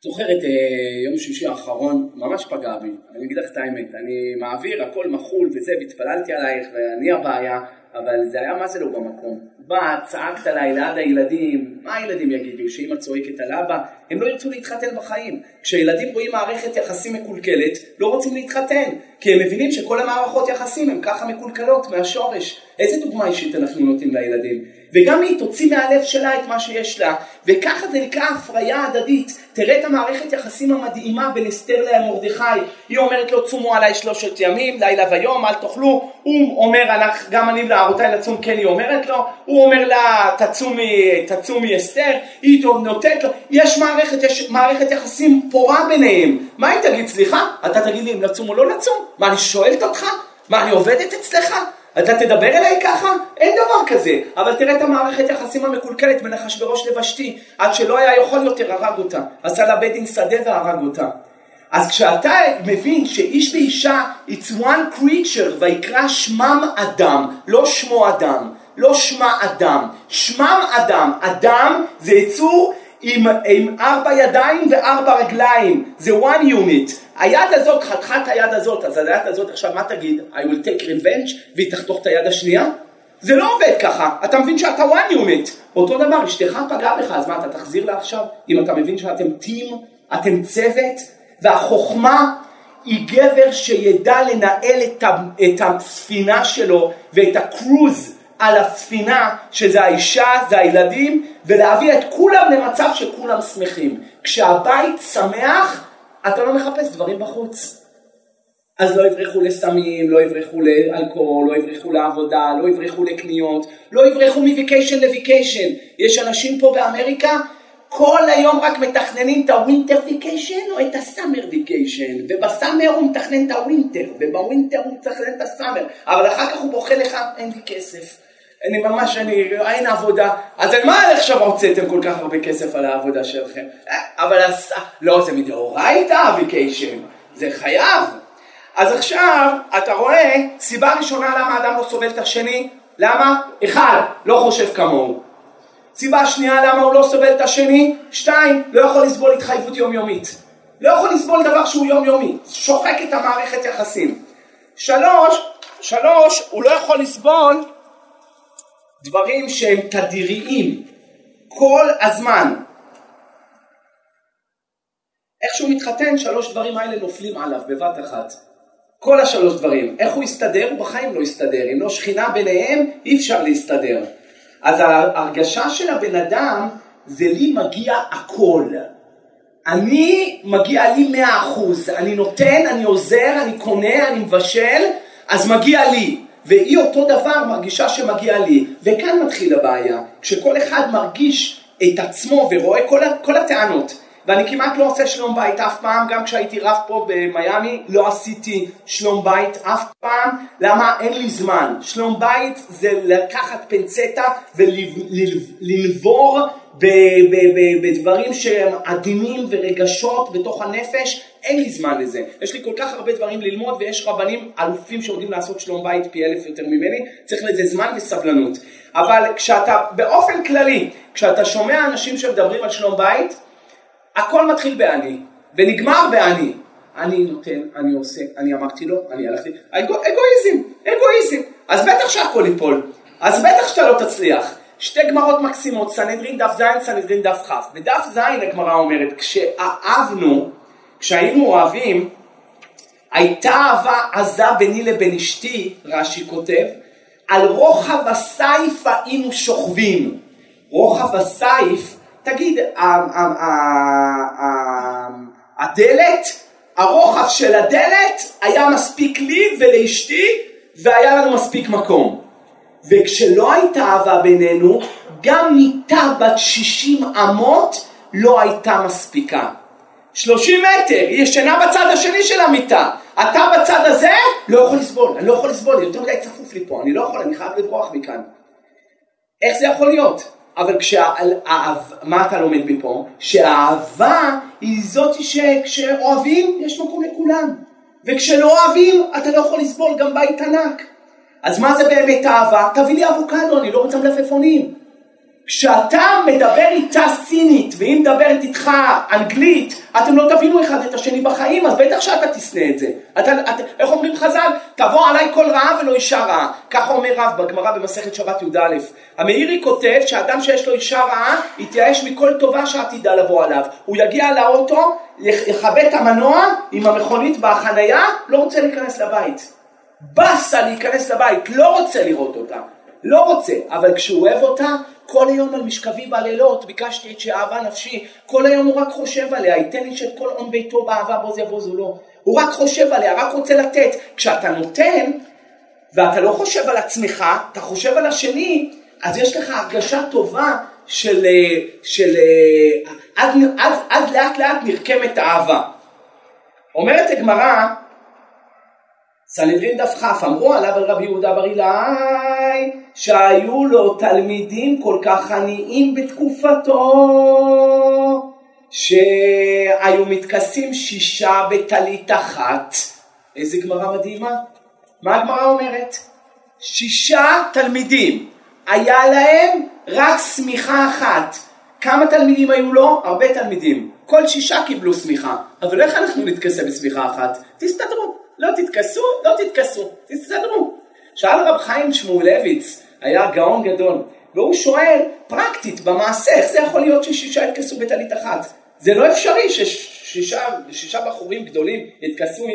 זוכרת אה, יום שישי האחרון, ממש פגע בי, אני אגיד לך את האמת, אני מעביר, הכל מחול וזה, והתפללתי עלייך ואני הבעיה, אבל זה היה מה זה לא במקום. באת, צעקת עליי ליד הילדים, מה הילדים יגידו? שאמא צועקת על אבא? הם לא ירצו להתחתן בחיים. כשילדים רואים מערכת יחסים מקולקלת, לא רוצים להתחתן, כי הם מבינים שכל המערכות יחסים הן ככה מקולקלות מהשורש. איזה דוגמה אישית אנחנו נותנים לילדים? וגם היא תוציא מהלב שלה את מה שיש לה, וככה זה נקרא הפריה הדדית. תראה את המערכת יחסים המדהימה בין אסתר למרדכי. היא אומרת לו צומו עליי שלושת ימים, לילה ויום, אל תאכלו. הוא אומר, גם אני ונערותיי לצום, כן היא אומרת לו. הוא אומר לה תצומי, תצומי אסתר, היא נותנת לו, יש מערכת, יש מערכת יחסים פורה ביניהם. מה היא תגיד, סליחה? אתה תגיד לי אם לצום או לא לצום? מה, אני שואלת אותך? מה, אני עובדת אצלך? אתה תדבר אליי ככה? אין דבר כזה. אבל תראה את המערכת יחסים המקולקלת בין אחשוורוש לבשתי, עד שלא היה יכול יותר הרג אותה. עשה לה בית דין שדה והרג אותה. אז כשאתה מבין שאיש ואישה it's one creature ויקרא שמם אדם, לא שמו אדם, לא שמה אדם, שמם אדם, אדם זה יצור עם, עם ארבע ידיים וארבע רגליים, זה one unit. היד הזאת, חתיכת היד הזאת, אז היד הזאת עכשיו מה תגיד? I will take revenge והיא תחתוך את היד השנייה? זה לא עובד ככה, אתה מבין שאתה one unit. אותו דבר, אשתך פגעה בך, אז מה אתה תחזיר לה עכשיו? אם אתה מבין שאתם טים, אתם צוות, והחוכמה היא גבר שידע לנהל את, את הספינה שלו ואת הקרוז על הספינה, שזה האישה, זה הילדים, ולהביא את כולם למצב שכולם שמחים. כשהבית שמח, אתה לא מחפש דברים בחוץ. אז לא יברחו לסמים, לא יברחו לאלכוהול, לא יברחו לעבודה, לא יברחו לקניות, לא יברחו מ vacation ל vacation. יש אנשים פה באמריקה כל היום רק מתכננים את ה winter vacation או את ה summer vacation, וב summer הוא מתכנן את ה winter, וב winter הוא מתכנן את ה summer, אבל אחר כך הוא בוכה לך, אין לי כסף. אני ממש, אני, אין עבודה, אז על מה עכשיו הוצאתם כל כך הרבה כסף על העבודה שלכם? אה, אבל הס... לא, זה מדאורייתא הוויקיישן, זה חייב. אז עכשיו, אתה רואה, סיבה ראשונה למה אדם לא סובל את השני, למה? אחד, לא חושב כמוהו. סיבה שנייה למה הוא לא סובל את השני, שתיים, לא יכול לסבול התחייבות יומיומית. לא יכול לסבול דבר שהוא יומיומי, שוחק את המערכת יחסים. שלוש, שלוש, הוא לא יכול לסבול דברים שהם תדיריים, כל הזמן. איך שהוא מתחתן, שלוש דברים האלה נופלים עליו בבת אחת. כל השלוש דברים. איך הוא יסתדר? הוא בחיים לא יסתדר. אם לא שכינה ביניהם, אי אפשר להסתדר. אז ההרגשה של הבן אדם זה לי מגיע הכל. אני, מגיע לי מאה אחוז, אני נותן, אני עוזר, אני קונה, אני מבשל, אז מגיע לי. והיא אותו דבר מרגישה שמגיע לי. וכאן מתחיל הבעיה, כשכל אחד מרגיש את עצמו ורואה כל, כל הטענות. ואני כמעט לא עושה שלום בית אף פעם, גם כשהייתי רב פה במיאמי לא עשיתי שלום בית אף פעם, למה? אין לי זמן. שלום בית זה לקחת פנצטה ולנבור בדברים שהם עדינים ורגשות בתוך הנפש, אין לי זמן לזה. יש לי כל כך הרבה דברים ללמוד ויש רבנים אלופים שיודעים לעשות שלום בית פי אלף יותר ממני, צריך לזה זמן וסבלנות. אבל כשאתה, באופן כללי, כשאתה שומע אנשים שמדברים על שלום בית, הכל מתחיל באני, ונגמר באני. אני נותן, אני עושה, אני אמרתי לו, אני הלכתי, אגו, אגואיזם, אגואיזם. אז בטח שהכל ייפול, אז בטח שאתה לא תצליח. שתי גמרות מקסימות, סנהדרין דף ז', סנהדרין דף כ'. בדף ז' הגמרא אומרת, כשאהבנו, כשהיינו אוהבים, הייתה אהבה עזה ביני לבין אשתי, רש"י כותב, על רוחב הסייף היינו שוכבים. רוחב הסייף תגיד, הדלת, הרוחב של הדלת היה מספיק לי ולאשתי והיה לנו מספיק מקום. וכשלא הייתה אהבה בינינו, גם מיטה בת 60 אמות לא הייתה מספיקה. 30 מטר, היא ישנה בצד השני של המיטה. אתה בצד הזה לא יכול לסבול, אני לא יכול לסבול, יותר מדי צפוף לי פה, אני לא יכול, אני חייב לברוח מכאן. איך זה יכול להיות? אבל כשה... מה אתה לומד מפה? שהאהבה היא זאת שכשאוהבים יש מקום לכולם. וכשלא אוהבים אתה לא יכול לסבול גם בית ענק. אז מה זה באמת אהבה? תביא לי אבוקדו, אני לא רוצה מלפפונים. כשאתה מדבר איתה סינית והיא מדברת איתך אנגלית, אתם לא תבינו אחד את השני בחיים, אז בטח שאתה תשנא את זה. אתה, אתה, איך אומרים חז"ל? תבוא עליי כל רעה ולא אישה רעה. ככה אומר רב בגמרא במסכת שבת י"א. המאירי כותב שאדם שיש לו אישה רעה, יתייאש מכל טובה שעתידה לבוא עליו. הוא יגיע לאוטו, יכבה את המנוע עם המכונית בחנייה, לא רוצה להיכנס לבית. באסה להיכנס לבית, לא רוצה לראות אותה. לא רוצה, אבל כשהוא אוהב אותה, כל היום על משכבי בלילות ביקשתי את שאהבה נפשי, כל היום הוא רק חושב עליה, ייתן לי שאת כל הון ביתו באהבה בוז יבוזו לו. הוא רק חושב עליה, רק רוצה לתת. כשאתה נותן, ואתה לא חושב על עצמך, אתה חושב על השני, אז יש לך הרגשה טובה של, של אז, אז, אז לאט לאט נרקמת האהבה. אומרת הגמרא, סנהדרין דף כ, אמרו עליו על רבי יהודה בר אילאי שהיו לו תלמידים כל כך עניים בתקופתו שהיו מתכסים שישה בטלית אחת. איזה גמרא מדהימה. מה הגמרא אומרת? שישה תלמידים, היה להם רק שמיכה אחת. כמה תלמידים היו לו? הרבה תלמידים. כל שישה קיבלו שמיכה. אבל איך אנחנו נתכסה בשמיכה אחת? תסתדרו. לא תתכסו, לא תתכסו. תסתדרו. שאל רב חיים שמואלביץ, היה גאון גדול, והוא שואל, פרקטית, במעשה, איך זה יכול להיות ששישה יתכסו בטלית אחת? זה לא אפשרי ששישה בחורים גדולים יתכסו עם, אה,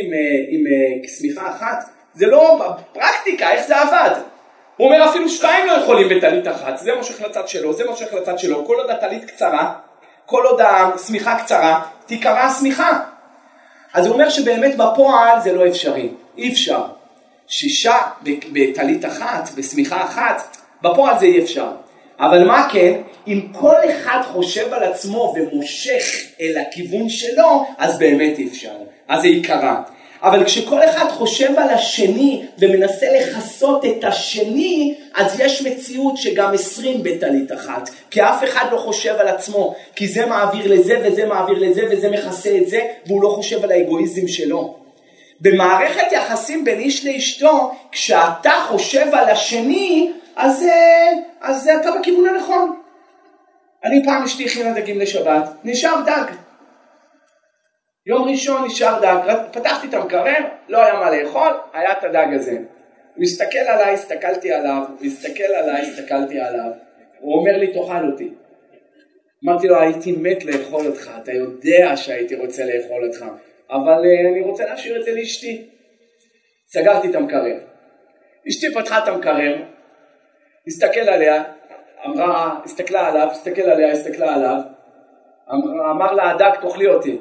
עם, עם אה, שמיכה אחת. זה לא פרקטיקה, איך זה עבד? הוא אומר אפילו שתיים לא יכולים בטלית אחת, זה מושך לצד שלו, זה מושך לצד שלו, כל עוד הטלית קצרה, כל עוד השמיכה קצרה, תיקרע השמיכה. אז הוא אומר שבאמת בפועל זה לא אפשרי, אי אפשר. שישה בטלית אחת, בשמיכה אחת, בפועל זה אי אפשר. אבל מה כן, אם כל אחד חושב על עצמו ומושך אל הכיוון שלו, אז באמת אי אפשר. אז זה ייקרע. אבל כשכל אחד חושב על השני ומנסה לכסות את השני, אז יש מציאות שגם עשרים בטלית אחת. כי אף אחד לא חושב על עצמו, כי זה מעביר לזה וזה מעביר לזה וזה מכסה את זה, והוא לא חושב על האגואיזם שלו. במערכת יחסים בין איש לאשתו, כשאתה חושב על השני, אז, אה, אז אתה בכיוון הנכון. אני פעם אשתי הכינה דגים לשבת, נשאר דג. יום ראשון נשאר דג, פתחתי את המקרר, לא היה מה לאכול, היה את הדג הזה. הוא הסתכל עליי, הסתכלתי עליו, הוא הסתכל עליי, הסתכלתי עליו, הוא אומר לי תאכל אותי. אמרתי לו הייתי מת לאכול אותך, אתה יודע שהייתי רוצה לאכול אותך, אבל uh, אני רוצה להשאיר את זה לאשתי. סגרתי את המקרר. אשתי פתחה את המקרר, הסתכל עליה, אמרה, הסתכלה עליו, הסתכל עליה, הסתכלה עליו, אמר, אמר לה הדג תאכלי אותי.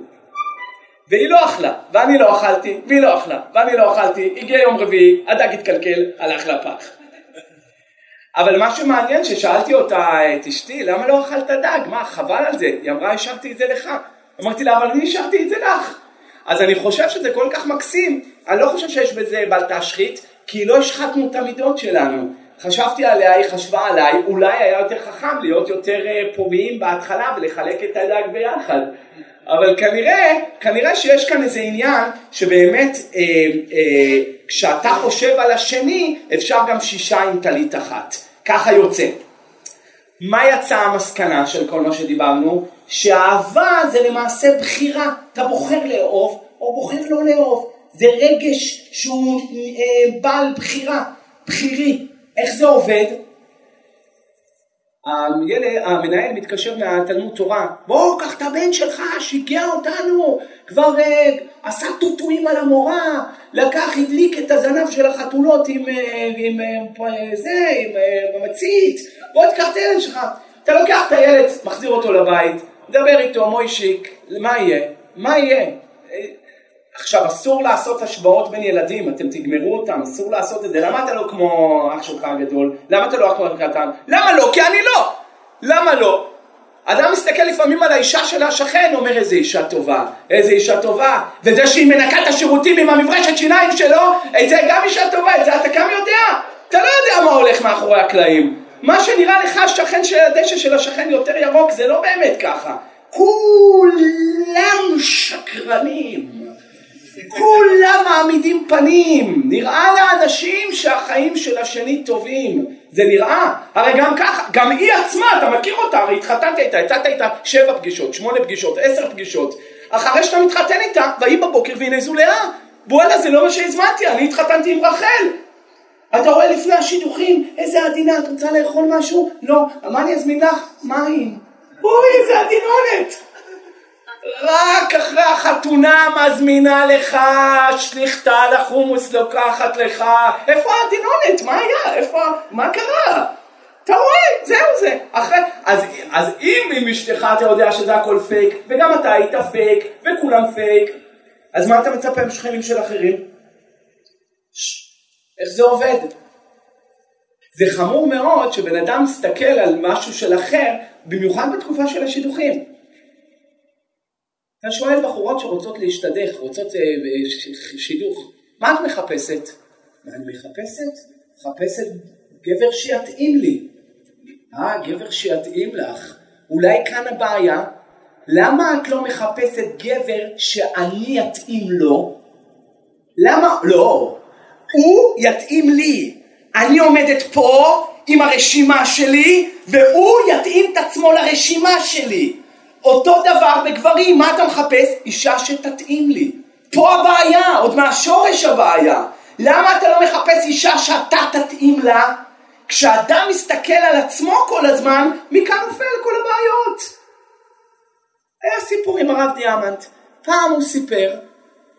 והיא לא אכלה, ואני לא אכלתי, והיא לא אכלה, ואני לא אכלתי, הגיע יום רביעי, הדג התקלקל, הלך לפח. אבל מה שמעניין ששאלתי אותה, את אשתי, למה לא אכלת דג? מה, חבל על זה? היא אמרה, השארתי את זה לך. אמרתי לה, אבל אני השארתי את זה לך. אז אני חושב שזה כל כך מקסים, אני לא חושב שיש בזה בל תשחית, כי לא השחתנו את המידות שלנו. חשבתי עליה, היא חשבה עליי, אולי היה יותר חכם להיות יותר אה, פוריים בהתחלה ולחלק את הדג ביחד. אבל כנראה, כנראה שיש כאן איזה עניין שבאמת אה, אה, כשאתה חושב על השני אפשר גם שישה עם טלית אחת, ככה יוצא. מה יצאה המסקנה של כל מה שדיברנו? שאהבה זה למעשה בחירה, אתה בוחר לאהוב או בוחר לא לאהוב, זה רגש שהוא אה, בעל בחירה, בחירי. איך זה עובד? המנהל מתקשר מהתלמוד תורה, בוא קח את הבן שלך, שיגע אותנו, כבר uh, עשה טוטואים על המורה, לקח, הדליק את הזנב של החתולות עם, uh, עם uh, זה, עם uh, מצית, בוא תקח את הילד שלך. אתה לוקח את הילד, מחזיר אותו לבית, מדבר איתו, מוישיק, מה יהיה? מה יהיה? עכשיו אסור לעשות השוואות בין ילדים, אתם תגמרו אותם, אסור לעשות את זה, למה אתה לא כמו אח שלך הגדול? למה אתה לא כמו אח קטן? למה לא? כי אני לא! למה לא? אדם מסתכל לפעמים על האישה של השכן, אומר איזה אישה טובה, איזה אישה טובה, וזה שהיא מנקה את השירותים עם המברשת שיניים שלו, את זה גם אישה טובה, את זה אתה גם יודע, אתה לא יודע מה הולך מאחורי הקלעים. מה שנראה לך שכן של הדשא של השכן יותר ירוק, זה לא באמת ככה. כולם שקרנים. כולם מעמידים פנים, נראה לאנשים שהחיים של השני טובים, זה נראה, הרי גם ככה, גם היא עצמה, אתה מכיר אותה, הרי התחתנת איתה, הצעת איתה שבע פגישות, שמונה פגישות, עשר פגישות, אחרי שאתה מתחתן איתה, והיא בבוקר והנה זו לאה, וואלה זה לא מה שהזמנתי, אני התחתנתי עם רחל, אתה רואה לפני השידוכים, איזה עדינה, את רוצה לאכול משהו? לא, מה אני אזמין לך? מים. אוי, איזה עדינונת. רק אחרי החתונה מזמינה לך שליחתה לחומוס לוקחת לך איפה העדינונת? מה היה? איפה? מה קרה? אתה רואה, זהו זה. אחרי, אז, אז אם עם אשתך אתה יודע שזה הכל פייק, וגם אתה היית פייק, וכולם פייק, אז מה אתה מצפה משכנים של אחרים? ש... איך זה עובד? זה חמור מאוד שבן אדם מסתכל על משהו של אחר, במיוחד בתקופה של השידוכים. אתה שואל בחורות שרוצות להשתדך, רוצות אה, אה, שידוך, מה את מחפשת? מה אני מחפשת? מחפשת גבר שיתאים לי. אה, גבר שיתאים לך. אולי כאן הבעיה, למה את לא מחפשת גבר שאני אתאים לו? למה? לא. הוא יתאים לי. אני עומדת פה עם הרשימה שלי, והוא יתאים את עצמו לרשימה שלי. אותו דבר בגברים, מה אתה מחפש? אישה שתתאים לי. פה הבעיה, עוד מהשורש הבעיה. למה אתה לא מחפש אישה שאתה תתאים לה? כשאדם מסתכל על עצמו כל הזמן, מכאן נופל כל הבעיות. היה סיפור עם הרב דיאמנט. פעם הוא סיפר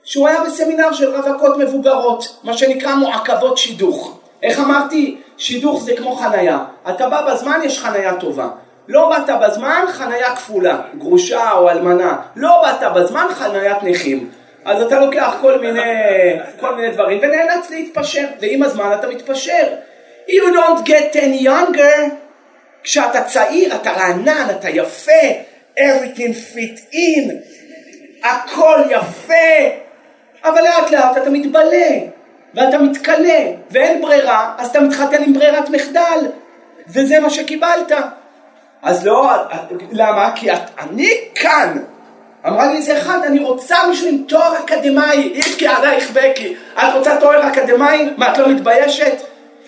שהוא היה בסמינר של רווקות מבוגרות, מה שנקרא מועקבות שידוך. איך אמרתי? שידוך זה כמו חנייה. אתה בא בזמן, יש חנייה טובה. לא באת בזמן, חנייה כפולה, גרושה או אלמנה. לא באת בזמן, חניית נכים. אז אתה לוקח כל מיני, כל מיני דברים ונאלץ להתפשר, ועם הזמן אתה מתפשר. You don't get any younger. כשאתה צעיר, אתה רענן, אתה יפה, everything fit in, הכל יפה, אבל לאט לאט אתה מתבלה, ואתה מתכלה, ואין ברירה, אז אתה מתחתן עם ברירת מחדל, וזה מה שקיבלת. אז לא, למה? כי את, אני כאן. אמרה לי איזה אחד, אני רוצה מישהו עם תואר אקדמאי, איבקי עלייך בקי. את רוצה תואר אקדמאי? מה, את לא מתביישת?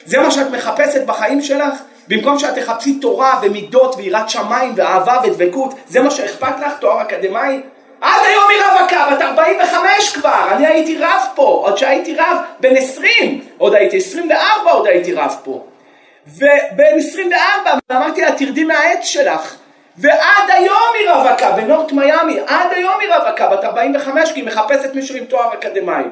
זה מה שאת מחפשת בחיים שלך? במקום שאת תחפשי תורה ומידות ויראת שמיים ואהבה ודבקות, זה מה שאכפת לך, תואר אקדמאי? עד היום היא רווקה, בת 45 כבר, אני הייתי רב פה, עוד שהייתי רב בן 20, עוד הייתי 24, עוד הייתי רב פה. ובן 24, אמרתי לה, תרדי מהעץ שלך. ועד היום היא רווקה, בנורט מיאמי, עד היום היא רווקה, בת 45, כי היא מחפשת מישהו עם תואר אקדמאי.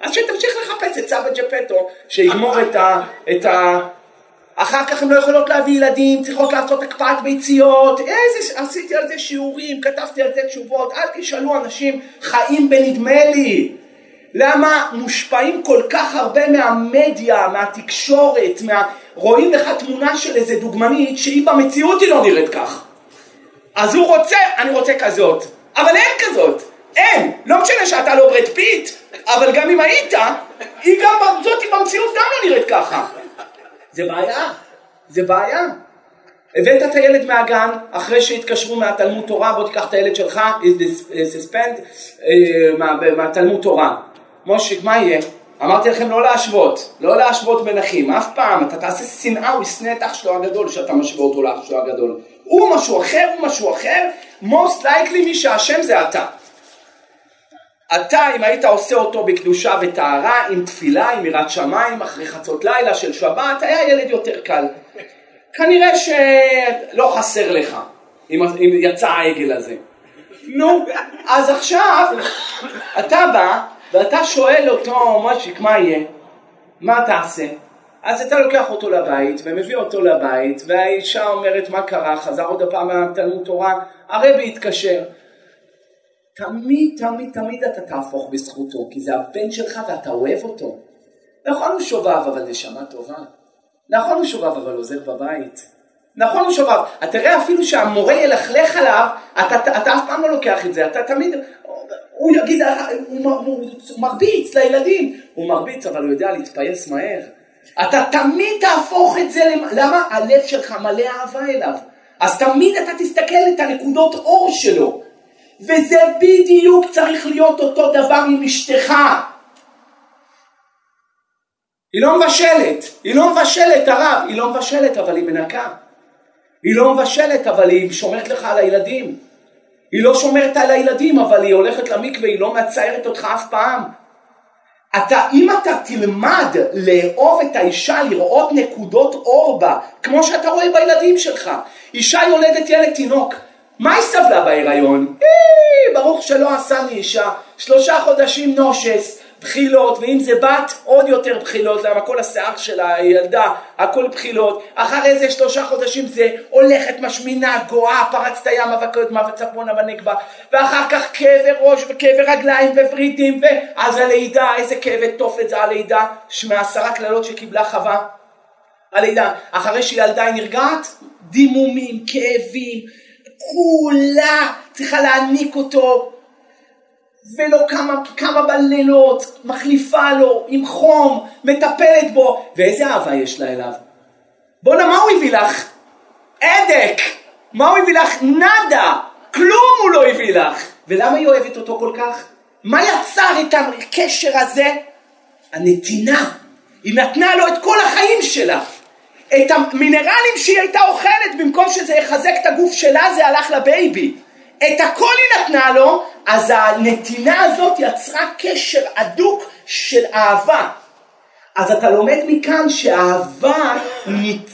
אז שתמשיך לחפש את סבא ג'פטו, שיגמור את ה... את ה... אחר כך הן לא יכולות להביא ילדים, צריכות לעשות הקפאת ביציות, איזה, עשיתי על זה שיעורים, כתבתי על זה תשובות, אל תשאלו אנשים חיים בנדמה לי. למה מושפעים כל כך הרבה מהמדיה, מהתקשורת, מה... רואים לך תמונה של איזה דוגמנית שהיא במציאות היא לא נראית כך. אז הוא רוצה, אני רוצה כזאת, אבל אין כזאת, אין, לא משנה שאתה לא ברד פיט, אבל גם אם היית, היא גם, זאת במציאות גם לא נראית ככה. זה בעיה, זה בעיה. הבאת את הילד מהגן, אחרי שהתקשרו מהתלמוד תורה, בוא תיקח את הילד שלך, suspend, אה, מהתלמוד תורה. מושיק, מה יהיה? אמרתי לכם לא להשוות, לא להשוות בין אחים, אף פעם, אתה תעשה שנאה, הוא ישנא את אח שלו הגדול, שאתה משווה אותו לאח שלו הגדול. הוא משהו אחר, הוא משהו אחר, most likely מי שאשם זה אתה. אתה, אם היית עושה אותו בקדושה וטהרה, עם תפילה, עם יראת שמיים, אחרי חצות לילה של שבת, היה ילד יותר קל. כנראה שלא חסר לך, אם, אם יצא העגל הזה. נו, אז עכשיו, אתה בא, ואתה שואל אותו, משיק, מה יהיה? מה תעשה? אז אתה לוקח אותו לבית, ומביא אותו לבית, והאישה אומרת, מה קרה? חזר עוד הפעם מהתלמוד תורה, הרבי התקשר. תמיד, תמיד, תמיד אתה תהפוך בזכותו, כי זה הבן שלך ואתה אוהב אותו. נכון הוא שובב, אבל נשמה טובה. נכון הוא שובב, אבל עוזר בבית. נכון הוא שובב. תראה אפילו שהמורה ילכלך עליו, אתה, אתה, אתה אף פעם לא לוקח את זה. אתה תמיד, הוא יגיד, הוא, הוא, הוא מרביץ לילדים. הוא מרביץ, אבל הוא יודע להתפייס מהר. אתה תמיד תהפוך את זה, למה? הלב שלך מלא אהבה אליו. אז תמיד אתה תסתכל את הנקודות אור שלו. וזה בדיוק צריך להיות אותו דבר עם אשתך. היא לא מבשלת, היא לא מבשלת הרב, היא לא מבשלת אבל היא מנקה. היא לא מבשלת אבל היא שומרת לך על הילדים. היא לא שומרת על הילדים אבל היא הולכת למקווה, היא לא מציירת אותך אף פעם. אתה, אם אתה תלמד לאהוב את האישה, לראות נקודות אור בה, כמו שאתה רואה בילדים שלך. אישה יולדת ילד תינוק, מה היא סבלה בהיריון? ברוך שלא עשה לי אישה, שלושה חודשים נושס, בחילות, ואם זה בת, עוד יותר בחילות, למה כל השיער שלה, היא ילדה, הכל בחילות. אחרי איזה שלושה חודשים זה הולכת משמינה, גואה, פרצת ימה וקדמה וצפונה ונגבה, ואחר כך כאבי ראש וכאבי רגליים וורידים, ואז הלידה, איזה כאבי תופת זה הלידה, מעשרה קללות שקיבלה חווה. הלידה. אחרי שהיא ילדה היא נרגעת? דימומים, כאבים, כולה צריכה להעניק אותו, ולא כמה, כמה בלילות, מחליפה לו עם חום, מטפלת בו, ואיזה אהבה יש לה אליו? בואנה, מה הוא הביא לך? הדק! מה הוא הביא לך? נאדה! כלום הוא לא הביא לך! ולמה היא אוהבת אותו כל כך? מה יצר את הקשר הזה? הנתינה. היא נתנה לו את כל החיים שלה. את המינרלים שהיא הייתה אוכלת, במקום שזה יחזק את הגוף שלה, זה הלך לבייבי. את הכל היא נתנה לו, אז הנתינה הזאת יצרה קשר הדוק של אהבה. אז אתה לומד מכאן שאהבה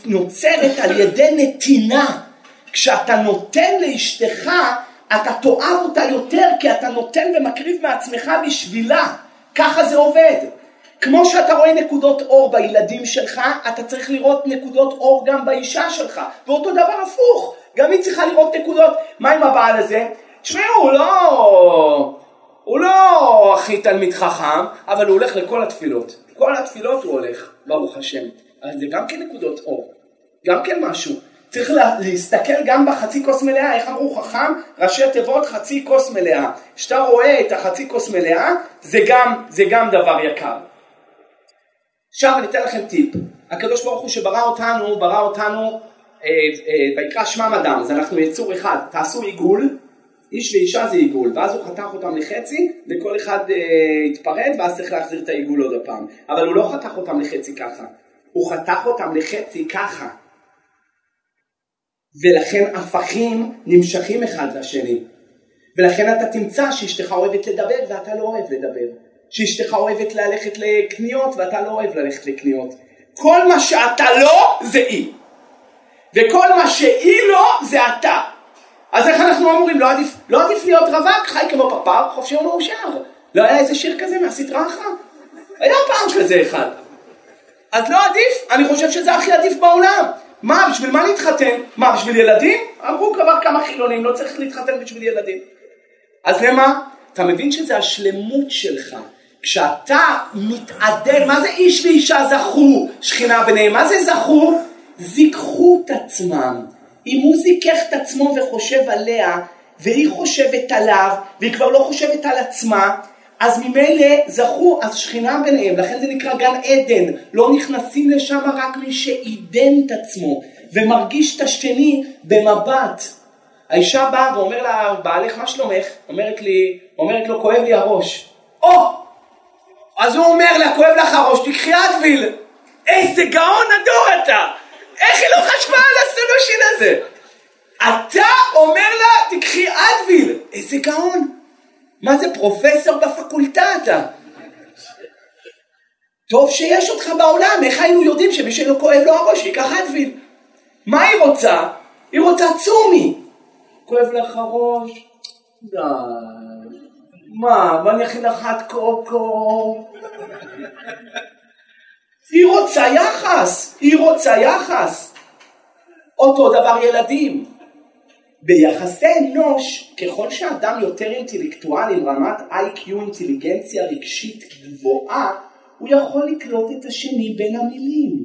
נוצרת על ידי נתינה. כשאתה נותן לאשתך, אתה תאהב אותה יותר כי אתה נותן ומקריב מעצמך בשבילה. ככה זה עובד. כמו שאתה רואה נקודות אור בילדים שלך, אתה צריך לראות נקודות אור גם באישה שלך. ואותו דבר הפוך, גם היא צריכה לראות נקודות. מה עם הבעל הזה? תשמעו, הוא לא... הוא לא הכי תלמיד חכם, אבל הוא הולך לכל התפילות. כל התפילות הוא הולך, ברוך השם. אז זה גם כן נקודות אור. גם כן משהו. צריך לה, להסתכל גם בחצי כוס מלאה, איך אמרו חכם? ראשי תיבות חצי כוס מלאה. כשאתה רואה את החצי כוס מלאה, זה גם, זה גם דבר יקר. עכשיו אני אתן לכם טיפ. הקדוש ברוך הוא שברא אותנו, ברא אותנו, ויקרא שמם אדם, אז אנחנו יצור אחד, תעשו עיגול, איש ואישה זה עיגול, ואז הוא חתך אותם לחצי, וכל אחד אה, התפרד, ואז צריך להחזיר את העיגול עוד הפעם. אבל הוא לא חתך אותם לחצי ככה, הוא חתך אותם לחצי ככה. ולכן הפכים נמשכים אחד לשני. ולכן אתה תמצא שאשתך אוהבת לדבר ואתה לא אוהב לדבר. שאשתך אוהבת ללכת לקניות ואתה לא אוהב ללכת לקניות. כל מה שאתה לא זה היא. וכל מה שהיא לא זה אתה. אז איך אנחנו אמורים? לא עדיף, לא עדיף להיות רווק, חי כמו פרפר, חופשי ומאושר. לא היה איזה שיר כזה מהסדרה אחת? היה פעם כזה אחד. אז לא עדיף? אני חושב שזה הכי עדיף בעולם. מה, בשביל מה להתחתן? מה, בשביל ילדים? אמרו כבר כמה חילונים, לא צריך להתחתן בשביל ילדים. אז למה? אתה מבין שזה השלמות שלך. כשאתה מתעדן, מה זה איש ואישה זכו שכינה ביניהם? מה זה זכו? זיככו את עצמם. אם הוא זיכך את עצמו וחושב עליה, והיא חושבת עליו, והיא כבר לא חושבת על עצמה, אז ממילא זכו, אז שכינה ביניהם, לכן זה נקרא גן עדן, לא נכנסים לשם רק מי שעידן את עצמו ומרגיש את השני במבט. האישה באה ואומר לה, בעלך מה שלומך? אומרת לי, אומרת לו, כואב לי הראש. או! אז הוא אומר לה, כואב לך הראש, תקחי אדוויל. איזה גאון הדור אתה! איך היא לא חשבה על הסולושין הזה? אתה אומר לה, תקחי אדוויל. איזה גאון. מה זה פרופסור בפקולטה אתה? טוב שיש אותך בעולם, איך היינו יודעים שמי שלא כואב לו הראש ייקח אדוויל? מה היא רוצה? היא רוצה צומי. כואב לך הראש? די. מה, אני אכין לך את קוקו? היא רוצה יחס, היא רוצה יחס. אותו דבר ילדים. ביחסי אנוש, ככל שאדם יותר אינטלקטואלי רמת איי-קיו אינטליגנציה רגשית גבוהה, הוא יכול לקלוט את השני בין המילים.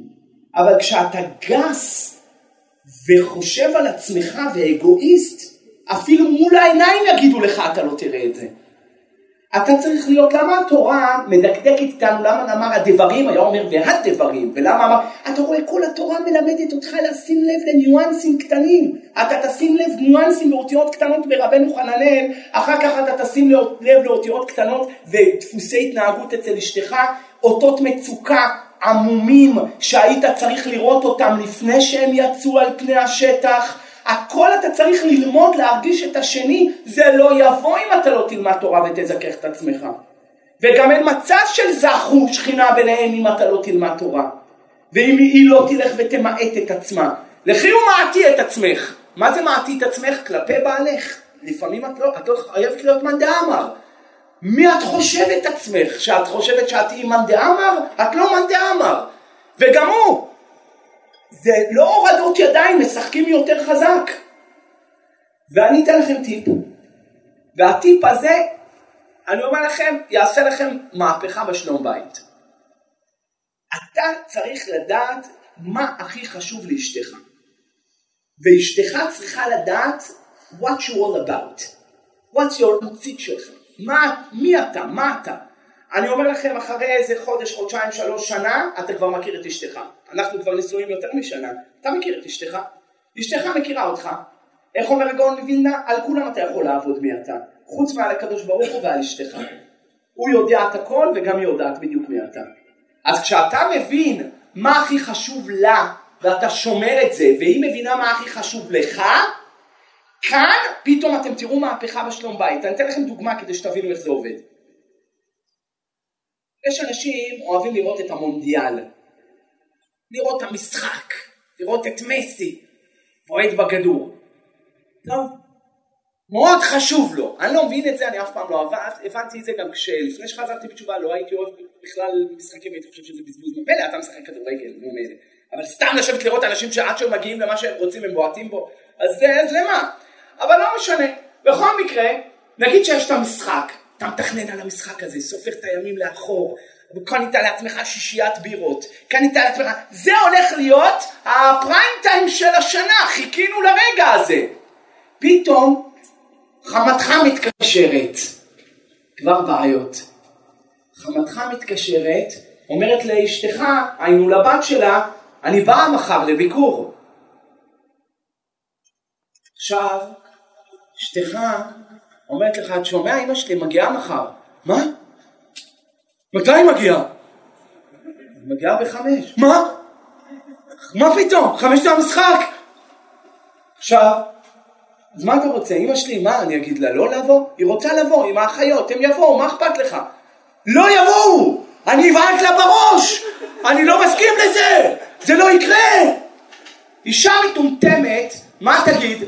אבל כשאתה גס וחושב על עצמך ואגואיסט, אפילו מול העיניים יגידו לך אתה לא תראה את זה. אתה צריך להיות, למה התורה מדקדקת איתנו, למה אמר הדברים, היה אומר והדברים, ולמה אמר, אתה רואה כל התורה מלמדת אותך לשים לב לניואנסים קטנים, אתה תשים לב ניואנסים באותיות קטנות ברבנו חננאל, אחר כך אתה תשים לב לאותיות קטנות ודפוסי התנהגות אצל אשתך, אותות מצוקה עמומים שהיית צריך לראות אותם לפני שהם יצאו על פני השטח, הכל אתה צריך ללמוד להרגיש את השני, זה לא יבוא אם אתה לא תלמד תורה ותזכך את עצמך. וגם אין מצב של זכו שכינה ביניהם אם אתה לא תלמד תורה. ואם היא לא תלך ותמעט את עצמה. לכי ומעטי את עצמך. מה זה מעטי את עצמך? כלפי בעלך. לפעמים את לא, את לא חייבת להיות מאן דאמר. מי את חושבת עצמך? שאת חושבת שאת תהיי מאן דאמר? את לא מאן דאמר. וגם הוא, זה לא הורדות ידיים, משחקים יותר חזק. ואני אתן לכם טיפ, והטיפ הזה, אני אומר לכם, יעשה לכם מהפכה בשלום בית. אתה צריך לדעת מה הכי חשוב לאשתך. ואשתך צריכה לדעת what you all about, what's your נציג שלך, מה, מי אתה, מה אתה. אני אומר לכם, אחרי איזה חודש, חודשיים, שלוש שנה, אתה כבר מכיר את אשתך. אנחנו כבר נשואים יותר משנה, אתה מכיר את אשתך. אשתך מכירה אותך. איך אומר הגאון מווילנה? על כולם אתה יכול לעבוד מי אתה. חוץ מעל הקדוש ברוך הוא ועל אשתך. הוא יודע את הכל וגם היא יודעת בדיוק מי אתה. אז כשאתה מבין מה הכי חשוב לה ואתה שומר את זה והיא מבינה מה הכי חשוב לך, כאן פתאום אתם תראו מהפכה בשלום בית. אני אתן לכם דוגמה כדי שתבינו איך זה עובד. יש אנשים אוהבים לראות את המונדיאל, לראות את המשחק, לראות את מסי, בועט בכדור. טוב, מאוד חשוב לו. אני לא מבין את זה, אני אף פעם לא עבד, הבנתי את זה גם כשלפני שחזרתי בתשובה לא הייתי אוהב בכלל משחקים, הייתי חושב שזה בזבוז מפלא, אתה משחק כדורגל, נו מילא. אבל סתם לשבת לראות אנשים שעד שהם מגיעים למה שהם רוצים הם בועטים בו, אז, אז למה? אבל לא משנה. בכל מקרה, נגיד שיש את המשחק, אתה מתכנן על המשחק הזה, סופר את הימים לאחור, וקנית לעצמך שישיית בירות, קנית לעצמך, זה הולך להיות הפריים טיים של השנה, חיכינו לרגע הזה. פתאום חמתך מתקשרת, כבר בעיות. חמתך מתקשרת, אומרת לאשתך, היינו לבת שלה, אני באה מחר לביקור. עכשיו, אשתך אומרת לך, את שומע, אמא שלי מגיעה מחר. מה? מתי היא מגיעה? היא מגיעה בחמש. מה? מה פתאום? חמש זה המשחק! עכשיו, אז מה אתה רוצה? אמא שלי, מה, אני אגיד לה לא לבוא? היא רוצה לבוא עם האחיות, הם יבואו, מה אכפת לך? לא יבואו! אני אבעט לה בראש! אני לא מסכים לזה! זה לא יקרה! אישה מטומטמת, מה תגיד?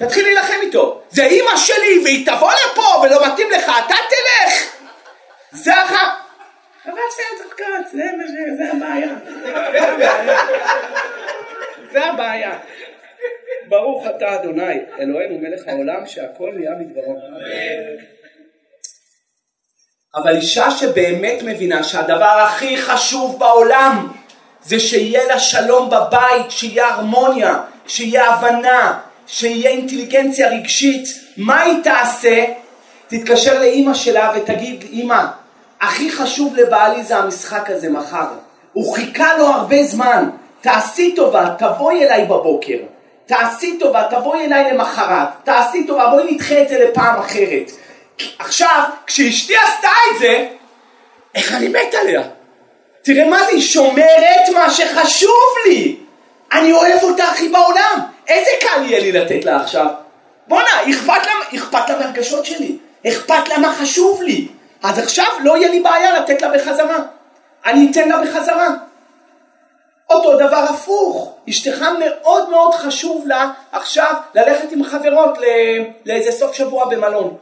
תתחיל להילחם איתו. זה אימא שלי והיא תבוא לפה ולא מתאים לך, אתה תלך! זה אחר... חבל שאין צחקות, זה, זה הבעיה. זה הבעיה. ברוך אתה אדוני, אלוהינו מלך העולם, שהכל נהיה מדברו. אבל אישה שבאמת מבינה שהדבר הכי חשוב בעולם זה שיהיה לה שלום בבית, שיהיה הרמוניה, שיהיה הבנה, שיהיה אינטליגנציה רגשית, מה היא תעשה? תתקשר לאימא שלה ותגיד, אימא, הכי חשוב לבעלי זה המשחק הזה מחר. הוא חיכה לו הרבה זמן, תעשי טובה, תבואי אליי בבוקר. תעשי טובה, תבואי אליי למחרת, תעשי טובה, בואי נדחה את זה לפעם אחרת. עכשיו, כשאשתי עשתה את זה, איך אני מת עליה. תראה מה זה, היא שומרת מה שחשוב לי. אני אוהב אותה הכי בעולם. איזה קל יהיה לי לתת לה עכשיו? בואנה, אכפת לה, אכפת לה מהרגשות שלי. אכפת לה מה חשוב לי. אז עכשיו לא יהיה לי בעיה לתת לה בחזרה. אני אתן לה בחזרה. אותו דבר הפוך, אשתך מאוד מאוד חשוב לה עכשיו ללכת עם חברות לאיזה סוף שבוע במלון.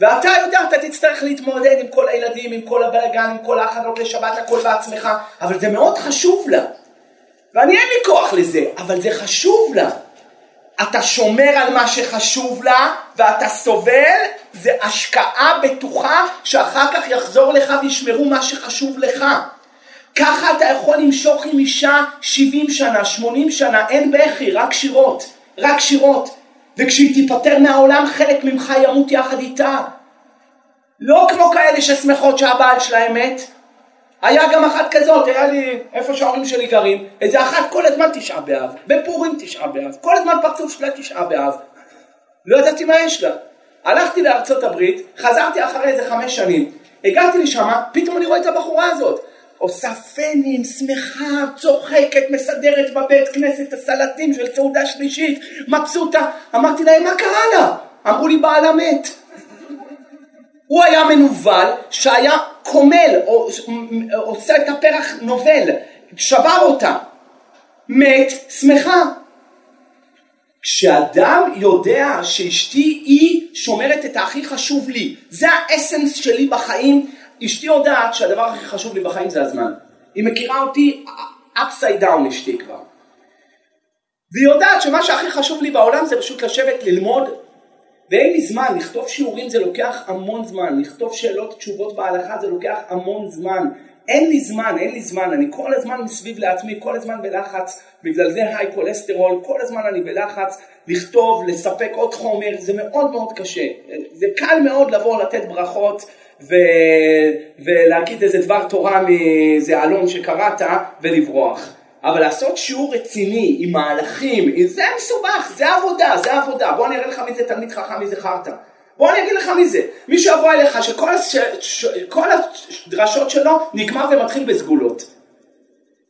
ואתה יודע, אתה תצטרך להתמודד עם כל הילדים, עם כל הבלגן, עם כל ההכנות לשבת, הכל בעצמך, אבל זה מאוד חשוב לה. ואני אין לי כוח לזה, אבל זה חשוב לה. אתה שומר על מה שחשוב לה, ואתה סובל, זה השקעה בטוחה שאחר כך יחזור לך וישמרו מה שחשוב לך. ככה אתה יכול למשוך עם אישה 70 שנה, 80 שנה, אין בכי, רק שירות, רק שירות. וכשהיא תיפטר מהעולם חלק ממך ימות יחד איתה. לא כמו כאלה ששמחות שהבעל שלהם מת. היה גם אחת כזאת, היה לי, איפה שההורים שלי גרים, איזה אחת כל הזמן תשעה באב, בפורים תשעה באב, כל הזמן פרצוף שלה תשעה באב. לא ידעתי מה יש לה. הלכתי לארצות הברית, חזרתי אחרי איזה חמש שנים, הגעתי לשם, פתאום אני רואה את הבחורה הזאת. עושה פנים, שמחה, צוחקת, מסדרת בבית כנסת הסלטים של סעודה שלישית, מבסוטה. אמרתי להם, מה קרה לה? אמרו לי, בעלה מת. הוא היה מנוול שהיה קומל, עושה את הפרח נובל, שבר אותה. מת, שמחה. כשאדם יודע שאשתי היא שומרת את הכי חשוב לי, זה האסנס שלי בחיים, אשתי יודעת שהדבר הכי חשוב לי בחיים זה הזמן. היא מכירה אותי upside down אשתי כבר. והיא יודעת שמה שהכי חשוב לי בעולם זה פשוט לשבת ללמוד ואין לי זמן, לכתוב שיעורים זה לוקח המון זמן, לכתוב שאלות תשובות בהלכה זה לוקח המון זמן, אין לי זמן, אין לי זמן, אני כל הזמן מסביב לעצמי, כל הזמן בלחץ, בגלל זה high cholesterol, כל הזמן אני בלחץ, לכתוב, לספק עוד חומר, זה מאוד מאוד קשה. זה קל מאוד לבוא לתת ברכות ו... ולהגיד איזה דבר תורה מאיזה אלון שקראת ולברוח. אבל לעשות שיעור רציני עם מהלכים, זה מסובך, זה עבודה, זה עבודה. בוא אני אראה לך מי זה תלמיד חכם, מי זה חרטא. בוא אני אגיד לך מי זה. מי שיבוא אליך שכל הש... ש... כל הדרשות שלו נגמר ומתחיל בסגולות.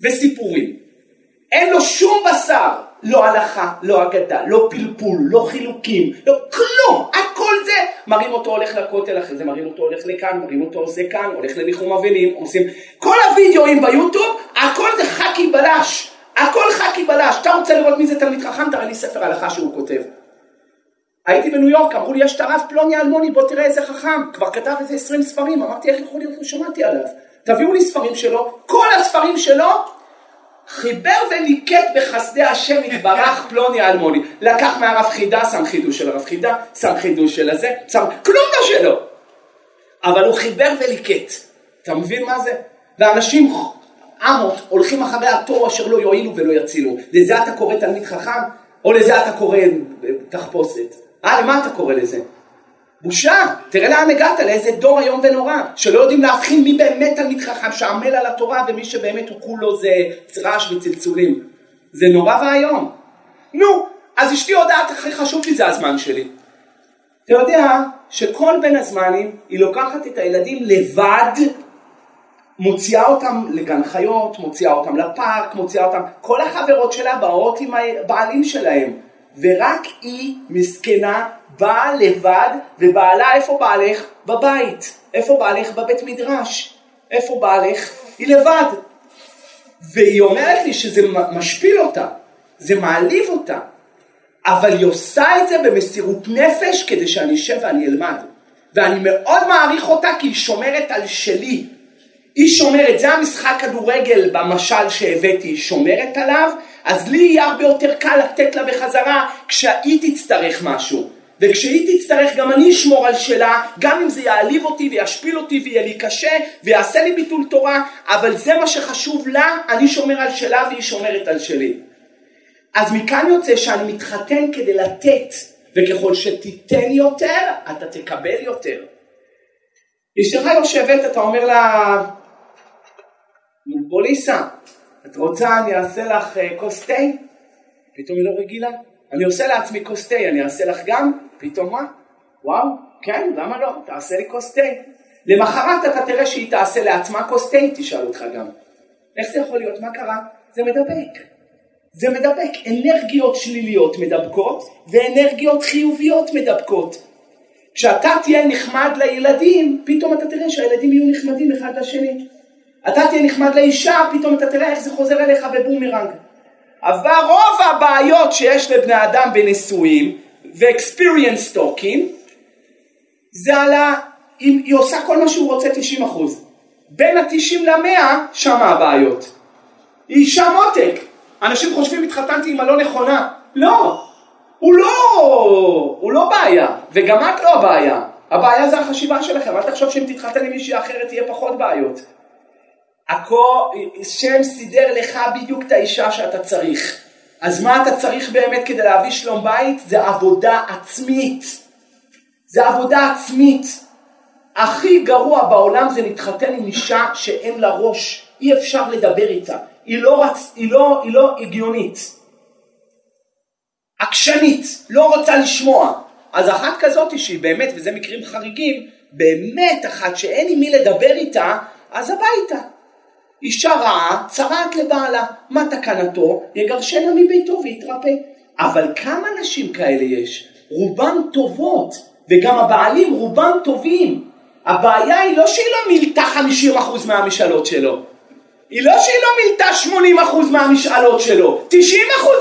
וסיפורים. אין לו שום בשר. לא הלכה, לא אגדה, לא פלפול, לא חילוקים, לא כלום, הכל זה, מראים אותו הולך לכותל, אחרי זה מראים אותו הולך לכאן, מראים אותו עושה כאן, הולך לניחום אבלים, עושים, כל הווידאוים ביוטיוב, הכל זה חכי בלש, הכל חכי בלש, אתה רוצה לראות מי זה תלמיד חכם, תראה לי ספר הלכה שהוא כותב. הייתי בניו יורק, אמרו לי יש את הרב פלוני אלמוני, בוא תראה איזה חכם, כבר כתב איזה עשרים ספרים, אמרתי איך יכול להיות, לא שמעתי עליו, תביאו לי ספרים שלו, כל הספרים שלו חיבר וניקט בחסדי השם יתברך פלוני אלמוני. לקח מהרב חידה, שם חידוש של הרב חידה, שם חידוש של הזה, שם כלום לא שלו. אבל הוא חיבר וליקט. אתה מבין מה זה? ואנשים, עמות, הולכים אחרי התור אשר לא יועילו ולא יצילו. לזה אתה קורא תלמיד חכם? או לזה אתה קורא תחפושת? אה, למה אתה קורא לזה? בושה, תראה לאן הגעת, לאיזה דור איום ונורא, שלא יודעים להבחין מי באמת תלמיד חכם שעמל על התורה ומי שבאמת הוא כולו זה רעש וצלצולים. זה נורא ואיום. נו, אז אשתי יודעת הכי חשוב לי זה הזמן שלי. אתה יודע שכל בין הזמנים היא לוקחת את הילדים לבד, מוציאה אותם לגן חיות, מוציאה אותם לפארק, מוציאה אותם, כל החברות שלה באות עם הבעלים שלהם, ורק היא מסכנה באה לבד, ובעלה, איפה בעלך? בבית. איפה בעלך? בבית מדרש. איפה בעלך? היא לבד. והיא אומרת לי שזה משפיל אותה, זה מעליב אותה, אבל היא עושה את זה במסירות נפש כדי שאני אשב ואני אלמד. ואני מאוד מעריך אותה כי היא שומרת על שלי. היא שומרת, זה המשחק כדורגל במשל שהבאתי, היא שומרת עליו, אז לי יהיה הרבה יותר קל לתת לה בחזרה כשהיא תצטרך משהו. וכשהיא תצטרך גם אני אשמור על שלה, גם אם זה יעליב אותי וישפיל אותי ויהיה לי קשה ויעשה לי ביטול תורה, אבל זה מה שחשוב לה, אני שומר על שלה והיא שומרת על שלי. אז מכאן יוצא שאני מתחתן כדי לתת, וככל שתיתן יותר, אתה תקבל יותר. אשתך יושבת, אתה אומר לה, בוליסה, את רוצה אני אעשה לך אה, כוס תה? פתאום היא לא רגילה. אני עושה לעצמי כוס תה, אני אעשה לך גם? פתאום מה? וואו, כן, למה לא? תעשה לי כוס תה. למחרת אתה תראה שהיא תעשה לעצמה כוס תה, תשאל אותך גם. איך זה יכול להיות? מה קרה? זה מדבק. זה מדבק. אנרגיות שליליות מדבקות ואנרגיות חיוביות מדבקות. כשאתה תהיה נחמד לילדים, פתאום אתה תראה שהילדים יהיו נחמדים אחד לשני. אתה תהיה נחמד לאישה, פתאום אתה תראה איך זה חוזר אליך בבומרנג. אבל רוב הבעיות שיש לבני אדם בנישואים ו-experience talking זה על ה... אם היא עושה כל מה שהוא רוצה 90 אחוז. בין ה-90 ל-100 שם הבעיות. היא אישה מותק. אנשים חושבים התחתנתי עם הלא נכונה. לא. הוא לא, הוא לא בעיה, וגם את לא הבעיה. הבעיה זה החשיבה שלכם, אל תחשוב שאם תתחתן עם מישהי אחרת יהיה פחות בעיות. הכל, שם סידר לך בדיוק את האישה שאתה צריך. אז מה אתה צריך באמת כדי להביא שלום בית? זה עבודה עצמית. זה עבודה עצמית. הכי גרוע בעולם זה להתחתן עם אישה שאין לה ראש, אי אפשר לדבר איתה, היא לא, רצ... היא לא, היא לא הגיונית. עקשנית, לא רוצה לשמוע. אז אחת כזאת שהיא באמת, וזה מקרים חריגים, באמת אחת שאין עם מי לדבר איתה, אז הביתה. אישה רעה צרעת לבעלה, מה תקנתו? יגרשנה מביתו ויתרפא. אבל כמה נשים כאלה יש? רובן טובות, וגם הבעלים רובם טובים. הבעיה היא לא שהיא לא מילתה 50% מהמשאלות שלו, היא לא שהיא לא מילתה 80% מהמשאלות שלו, 90%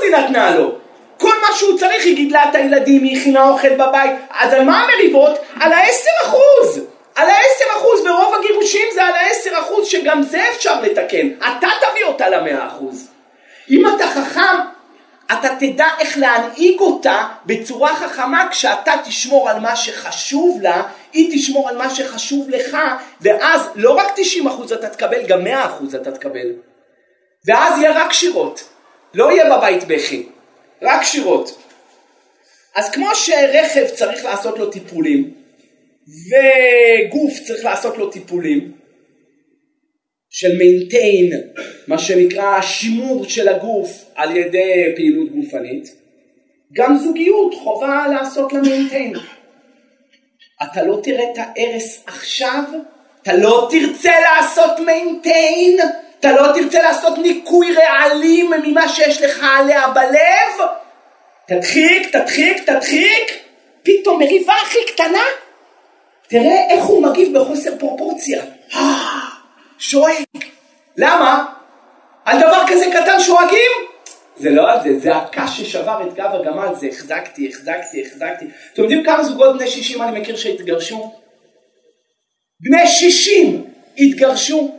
היא נתנה לו. כל מה שהוא צריך, היא גידלה את הילדים, היא הכינה אוכל בבית, אז על מה המריבות? על ה-10%. על ה-10% ורוב הגירושים זה על ה-10% שגם זה אפשר לתקן. אתה תביא אותה ל-100%. אם אתה חכם, אתה תדע איך להנהיג אותה בצורה חכמה כשאתה תשמור על מה שחשוב לה, היא תשמור על מה שחשוב לך, ואז לא רק 90% אתה תקבל, גם 100% אתה תקבל. ואז יהיה רק שירות, לא יהיה בבית בכי, רק שירות. אז כמו שרכב צריך לעשות לו טיפולים, וגוף צריך לעשות לו טיפולים, של maintain, מה שנקרא שימור של הגוף על ידי פעילות גופנית, גם זוגיות חובה לעשות לה maintain. אתה לא תראה את ההרס עכשיו, אתה לא תרצה לעשות maintain, אתה לא תרצה לעשות ניקוי רעלים ממה שיש לך עליה בלב, תדחיק, תדחיק, תדחיק, פתאום מריבה הכי קטנה, תראה איך הוא מגיב בחוסר פרופורציה. שואג. למה? על דבר כזה קטן שואגים? זה לא על זה, זה הקש ששבר את גב הגמל, זה החזקתי, החזקתי, החזקתי. אתם יודעים כמה זוגות בני 60 אני מכיר שהתגרשו? בני 60 התגרשו.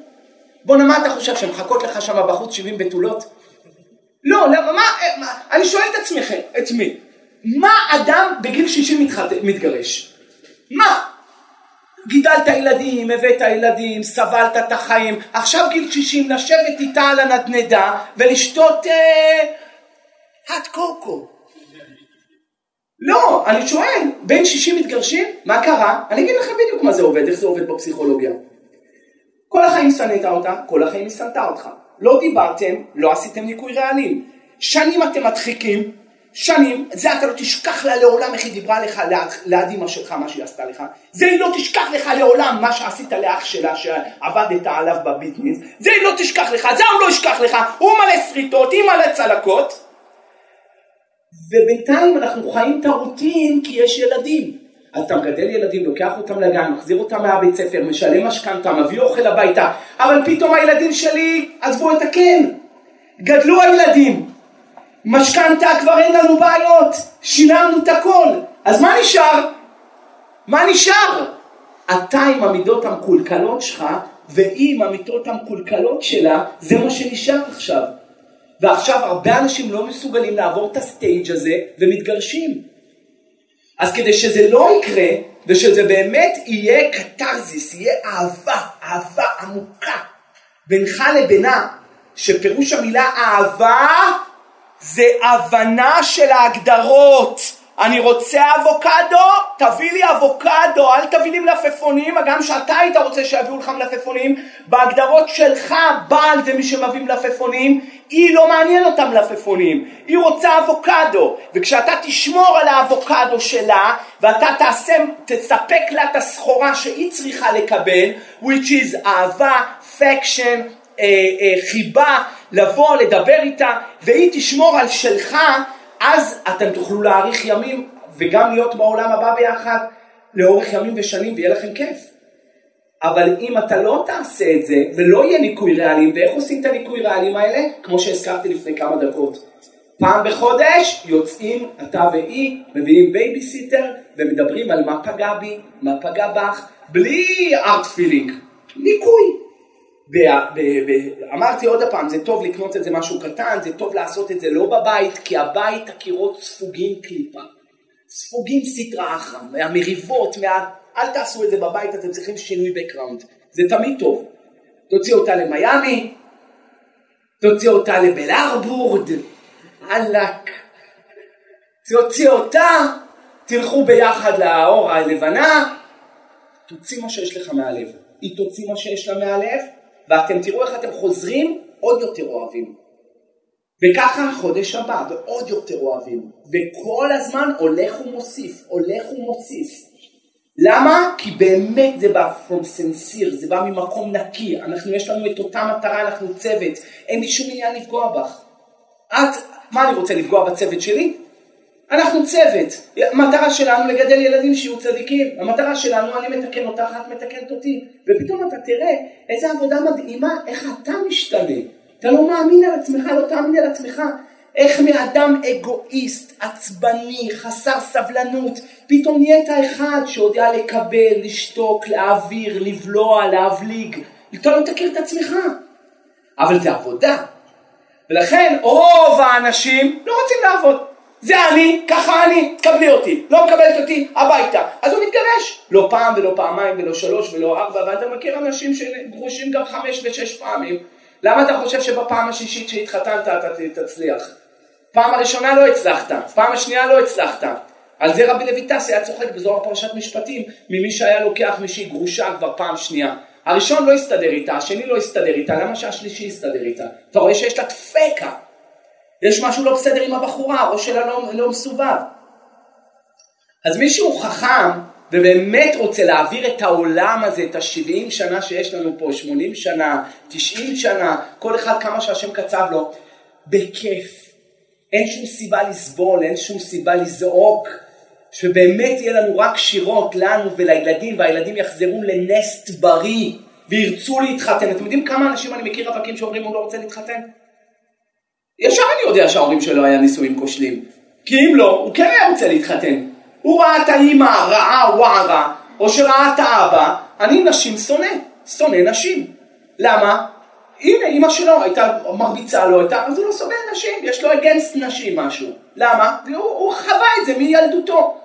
בואנה, מה אתה חושב, שמחכות לך שם בחוץ 70 בתולות? לא, למה, מה, מה, אני שואל את עצמכם, את מי? מה אדם בגיל 60 מתחת, מתגרש? מה? גידלת ילדים, הבאת ילדים, סבלת את החיים, עכשיו גיל 60 לשבת איתה על הנדנדה ולשתות אה, האט קוקו. לא, אני שואל, בין 60 מתגרשים? מה קרה? אני אגיד לכם בדיוק מה זה עובד, איך זה עובד בפסיכולוגיה. כל החיים שנאת אותה, כל החיים היא שנתה אותך. לא דיברתם, לא עשיתם ניקוי רעלים. שנים אתם מדחיקים, שנים, זה אתה לא תשכח לה לעולם איך היא דיברה לך ליד, אמא שלך, מה שהיא עשתה לך. זה היא לא תשכח לך לעולם מה שעשית לאח שלה שעבדת עליו בביזנס. זה היא לא תשכח לך, זה הוא לא ישכח לך, הוא מלא שריטות, היא מלא צלקות. ובינתיים אנחנו חיים את הרוטין כי יש ילדים. אז אתה מגדל ילדים, לוקח אותם לגן, מחזיר אותם מהבית ספר, משלם משכנתה, מביא אוכל הביתה, אבל פתאום הילדים שלי עזבו את הקן. גדלו הילדים, משכנתה כבר אין לנו בעיות, שילמנו את הכל, אז מה נשאר? מה נשאר? אתה עם המידות המקולקלות שלך, והיא עם המידות המקולקלות שלה, זה מה שנשאר עכשיו. ועכשיו הרבה אנשים לא מסוגלים לעבור את הסטייג' הזה ומתגרשים. אז כדי שזה לא יקרה, ושזה באמת יהיה קתרזיס, יהיה אהבה, אהבה עמוקה בינך לבינה, שפירוש המילה אהבה זה הבנה של ההגדרות. אני רוצה אבוקדו, תביא לי אבוקדו, אל תביא לי מלפפונים, גם שאתה היית רוצה שיביאו לך מלפפונים, בהגדרות שלך בעל זה מי שמביא מלפפונים, היא לא מעניין אותה מלפפונים, היא רוצה אבוקדו, וכשאתה תשמור על האבוקדו שלה, ואתה תעשה, תספק לה את הסחורה שהיא צריכה לקבל, which is אהבה, פקשן, אה, אה, חיבה, לבוא, לדבר איתה, והיא תשמור על שלך, אז אתם תוכלו להאריך ימים וגם להיות בעולם הבא ביחד לאורך ימים ושנים ויהיה לכם כיף. אבל אם אתה לא תעשה את זה ולא יהיה ניקוי רעלים, ואיך עושים את הניקוי רעלים האלה? כמו שהזכרתי לפני כמה דקות. פעם בחודש יוצאים אתה והיא, מביאים בייביסיטר ומדברים על מה פגע בי, מה פגע בך, בלי hard feeling, ניקוי. אמרתי עוד פעם, זה טוב לקנות איזה משהו קטן, זה טוב לעשות את זה לא בבית, כי הבית הקירות ספוגים קליפה, ספוגים סטרא אחרא, מהמריבות, מה... אל תעשו את זה בבית, אתם צריכים שינוי background, זה תמיד טוב. תוציא אותה למיאמי, תוציא אותה לבלארבורד, אהלק, תוציא אותה, תלכו ביחד לאור הלבנה, תוציא מה שיש לך מהלב. היא תוציא מה שיש לה מהלב, ואתם תראו איך אתם חוזרים עוד יותר אוהבים. וככה החודש הבא, ועוד יותר אוהבים. וכל הזמן הולך ומוסיף, הולך ומוסיף. למה? כי באמת זה בא from sincere, זה בא ממקום נקי, אנחנו יש לנו את אותה מטרה, אנחנו צוות, אין לי שום עניין לפגוע בך. את, מה אני רוצה לפגוע בצוות שלי? אנחנו צוות, המטרה שלנו לגדל ילדים שיהיו צדיקים, המטרה שלנו אני מתקן אותך, את מתקנת אותי, ופתאום אתה תראה איזה עבודה מדהימה, איך אתה משתנה, אתה לא מאמין על עצמך, לא תאמין על עצמך, איך מאדם אגואיסט, עצבני, חסר סבלנות, פתאום נהיית אחד שיודע לקבל, לשתוק, להעביר, לבלוע, להבליג, אתה לא תכיר את עצמך, אבל זה עבודה, ולכן רוב האנשים לא רוצים לעבוד. זה אני, ככה אני, תקבלי אותי. לא מקבלת אותי, הביתה. אז הוא מתגרש. לא פעם ולא פעמיים ולא שלוש ולא ארבע, ואתה מכיר אנשים שגרושים גם חמש ושש פעמים. למה אתה חושב שבפעם השישית שהתחתנת אתה תצליח? פעם הראשונה לא הצלחת, פעם השנייה לא הצלחת. על זה רבי לויטס היה צוחק בזוהר פרשת משפטים ממי שהיה לוקח מישהי גרושה כבר פעם שנייה. הראשון לא הסתדר איתה, השני לא הסתדר איתה, למה שהשלישי יסתדר איתה? אתה רואה שיש לה דפקה. יש משהו לא בסדר עם הבחורה, הראש שלה לא, לא מסובב. אז מישהו חכם ובאמת רוצה להעביר את העולם הזה, את ה-70 שנה שיש לנו פה, 80 שנה, 90 שנה, כל אחד כמה שהשם קצב לו, בכיף. אין שום סיבה לסבול, אין שום סיבה לזעוק, שבאמת יהיה לנו רק שירות לנו ולילדים, והילדים יחזרו לנסט בריא וירצו להתחתן. אתם יודעים כמה אנשים אני מכיר רווקים שאומרים הוא לא רוצה להתחתן? ישר אני יודע שההורים שלו היה נישואים כושלים. כי אם לא, הוא כן היה רוצה להתחתן. הוא ראה את האימא רעה ווארה, או שראה את האבא, אני נשים שונא, שונא נשים. למה? הנה אימא שלו הייתה מרביצה לו, הייתה, אז הוא לא סובל נשים, יש לו אגנסט נשים משהו. למה? הוא, הוא חווה את זה מילדותו.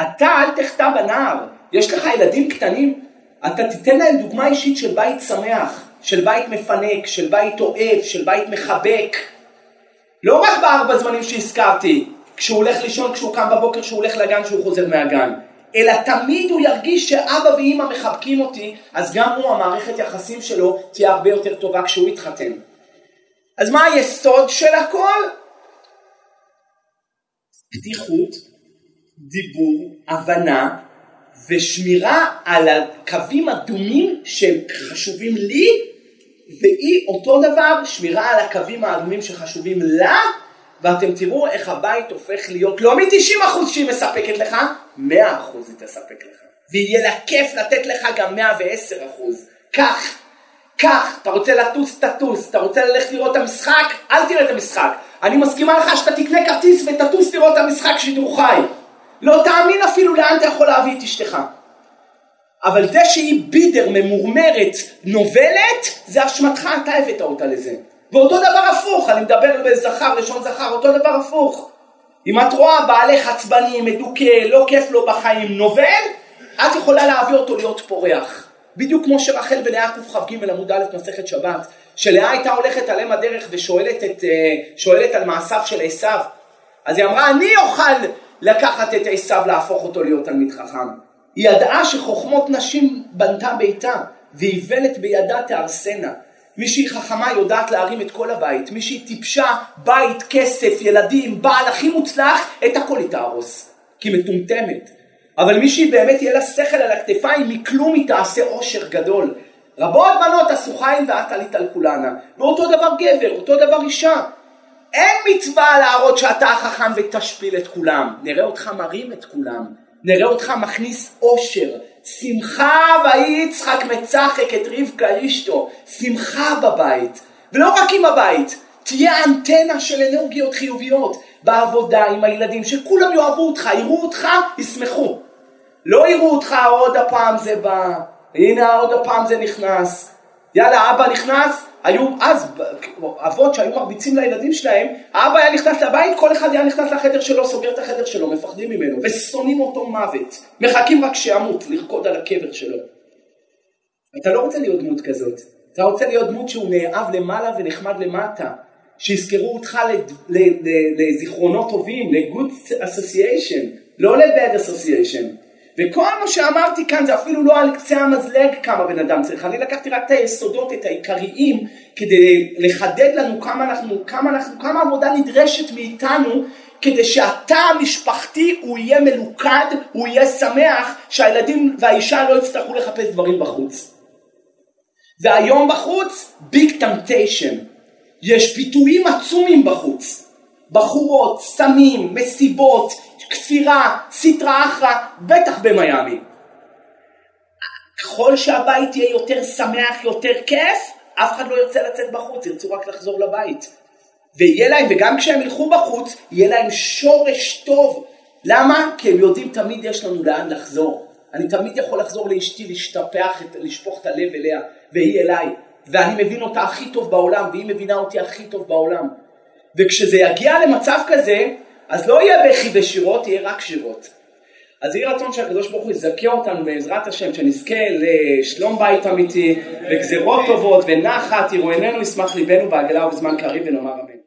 אתה אל תחטא בנער, יש לך ילדים קטנים, אתה תיתן להם דוגמה אישית של בית שמח, של בית מפנק, של בית אוהב, של בית מחבק. לא רק בארבע זמנים שהזכרתי, כשהוא הולך לישון, כשהוא קם בבוקר, כשהוא הולך לגן, כשהוא חוזר מהגן. אלא תמיד הוא ירגיש שאבא ואימא מחבקים אותי, אז גם הוא, המערכת יחסים שלו תהיה הרבה יותר טובה כשהוא יתחתן. אז מה היסוד של הכל? פתיחות, דיבור, הבנה ושמירה על הקווים אדומים שהם חשובים לי והיא אותו דבר שמירה על הקווים האדומים שחשובים לה ואתם תראו איך הבית הופך להיות לא מ-90% שהיא מספקת לך, 100% היא תספק לך. ויהיה לה כיף לתת לך גם 110%. כך, כך, אתה רוצה לטוס, תטוס, אתה רוצה ללכת לראות את המשחק, אל תראה את המשחק. אני מסכימה לך שאתה תקנה כרטיס ותטוס לראות את המשחק שידור חי. לא תאמין אפילו לאן אתה יכול להביא את אשתך. אבל זה שהיא בידר, ממורמרת, נובלת, זה אשמתך, אתה הבאת אותה לזה. ואותו דבר הפוך, אני מדבר בזכר, לשון זכר, אותו דבר הפוך. אם את רואה בעלך עצבני, מדוכא, לא כיף לו בחיים, נובל, את יכולה להביא אותו להיות פורח. בדיוק כמו שרחל בלאה קכ"ג עמוד א' מסכת שבת, שלאה הייתה הולכת על אם הדרך ושואלת את, אה, על מעשיו של עשיו, אז היא אמרה אני אוכל לקחת את עשיו להפוך אותו להיות תלמיד חכם. היא ידעה שחוכמות נשים בנתה ביתה, ואיוולת בידה תארסנה. מי שהיא חכמה יודעת להרים את כל הבית, מי שהיא טיפשה, בית, כסף, ילדים, בעל הכי מוצלח, את הכל היא תהרוס, כי מטומטמת. אבל מי שהיא באמת יהיה לה שכל על הכתפיים, מכלום היא תעשה עושר גדול. רבות בנות עשו חיים ואת עלית על כולנה. ואותו דבר גבר, אותו דבר אישה. אין מצווה להראות שאתה החכם ותשפיל את כולם. נראה אותך מרים את כולם. נראה אותך מכניס עושר. שמחה ויהי יצחק מצחק את רבקה אשתו, שמחה בבית, ולא רק עם הבית, תהיה אנטנה של אנרגיות חיוביות. בעבודה עם הילדים, שכולם יאהבו אותך, יראו אותך, ישמחו. לא יראו אותך עוד הפעם זה בא, הנה עוד הפעם זה נכנס, יאללה אבא נכנס, היו אז אבות שהיו מרביצים לילדים שלהם, האבא היה נכנס לבית, כל אחד היה נכנס לחדר שלו, סוגר את החדר שלו, מפחדים ממנו, ושונאים אותו מוות, מחכים רק שימות, לרקוד על הקבר שלו. אתה לא רוצה להיות דמות כזאת, אתה רוצה להיות דמות שהוא נאהב למעלה ונחמד למטה, שיזכרו אותך לזיכרונות טובים, ל-good association, לא ל-bad association. וכל מה שאמרתי כאן זה אפילו לא על קצה המזלג כמה בן אדם צריך, אני לקחתי רק את היסודות, את העיקריים, כדי לחדד לנו כמה אנחנו, כמה אנחנו, כמה עבודה נדרשת מאיתנו כדי שהתא המשפחתי הוא יהיה מלוכד, הוא יהיה שמח, שהילדים והאישה לא יצטרכו לחפש דברים בחוץ. והיום בחוץ, ביג טמפטיישן. יש פיתויים עצומים בחוץ. בחורות, סמים, מסיבות, כפירה, סטרא אחרא, בטח במיאמי. ככל שהבית יהיה יותר שמח, יותר כיף, אף אחד לא ירצה לצאת בחוץ, ירצו רק לחזור לבית. ויהיה להם, וגם כשהם ילכו בחוץ, יהיה להם שורש טוב. למה? כי הם יודעים תמיד יש לנו לאן לחזור. אני תמיד יכול לחזור לאשתי, להשתפח, לשפוך את הלב אליה, והיא אליי. ואני מבין אותה הכי טוב בעולם, והיא מבינה אותי הכי טוב בעולם. וכשזה יגיע למצב כזה, אז לא יהיה בכי ושירות, יהיה רק שירות. אז יהי רצון שהקדוש ברוך הוא יזכה אותנו בעזרת השם, שנזכה לשלום בית אמיתי, וגזירות טובות, ונחת, יראו עינינו ישמח ליבנו בעגלה ובזמן קריב ונאמר אמן.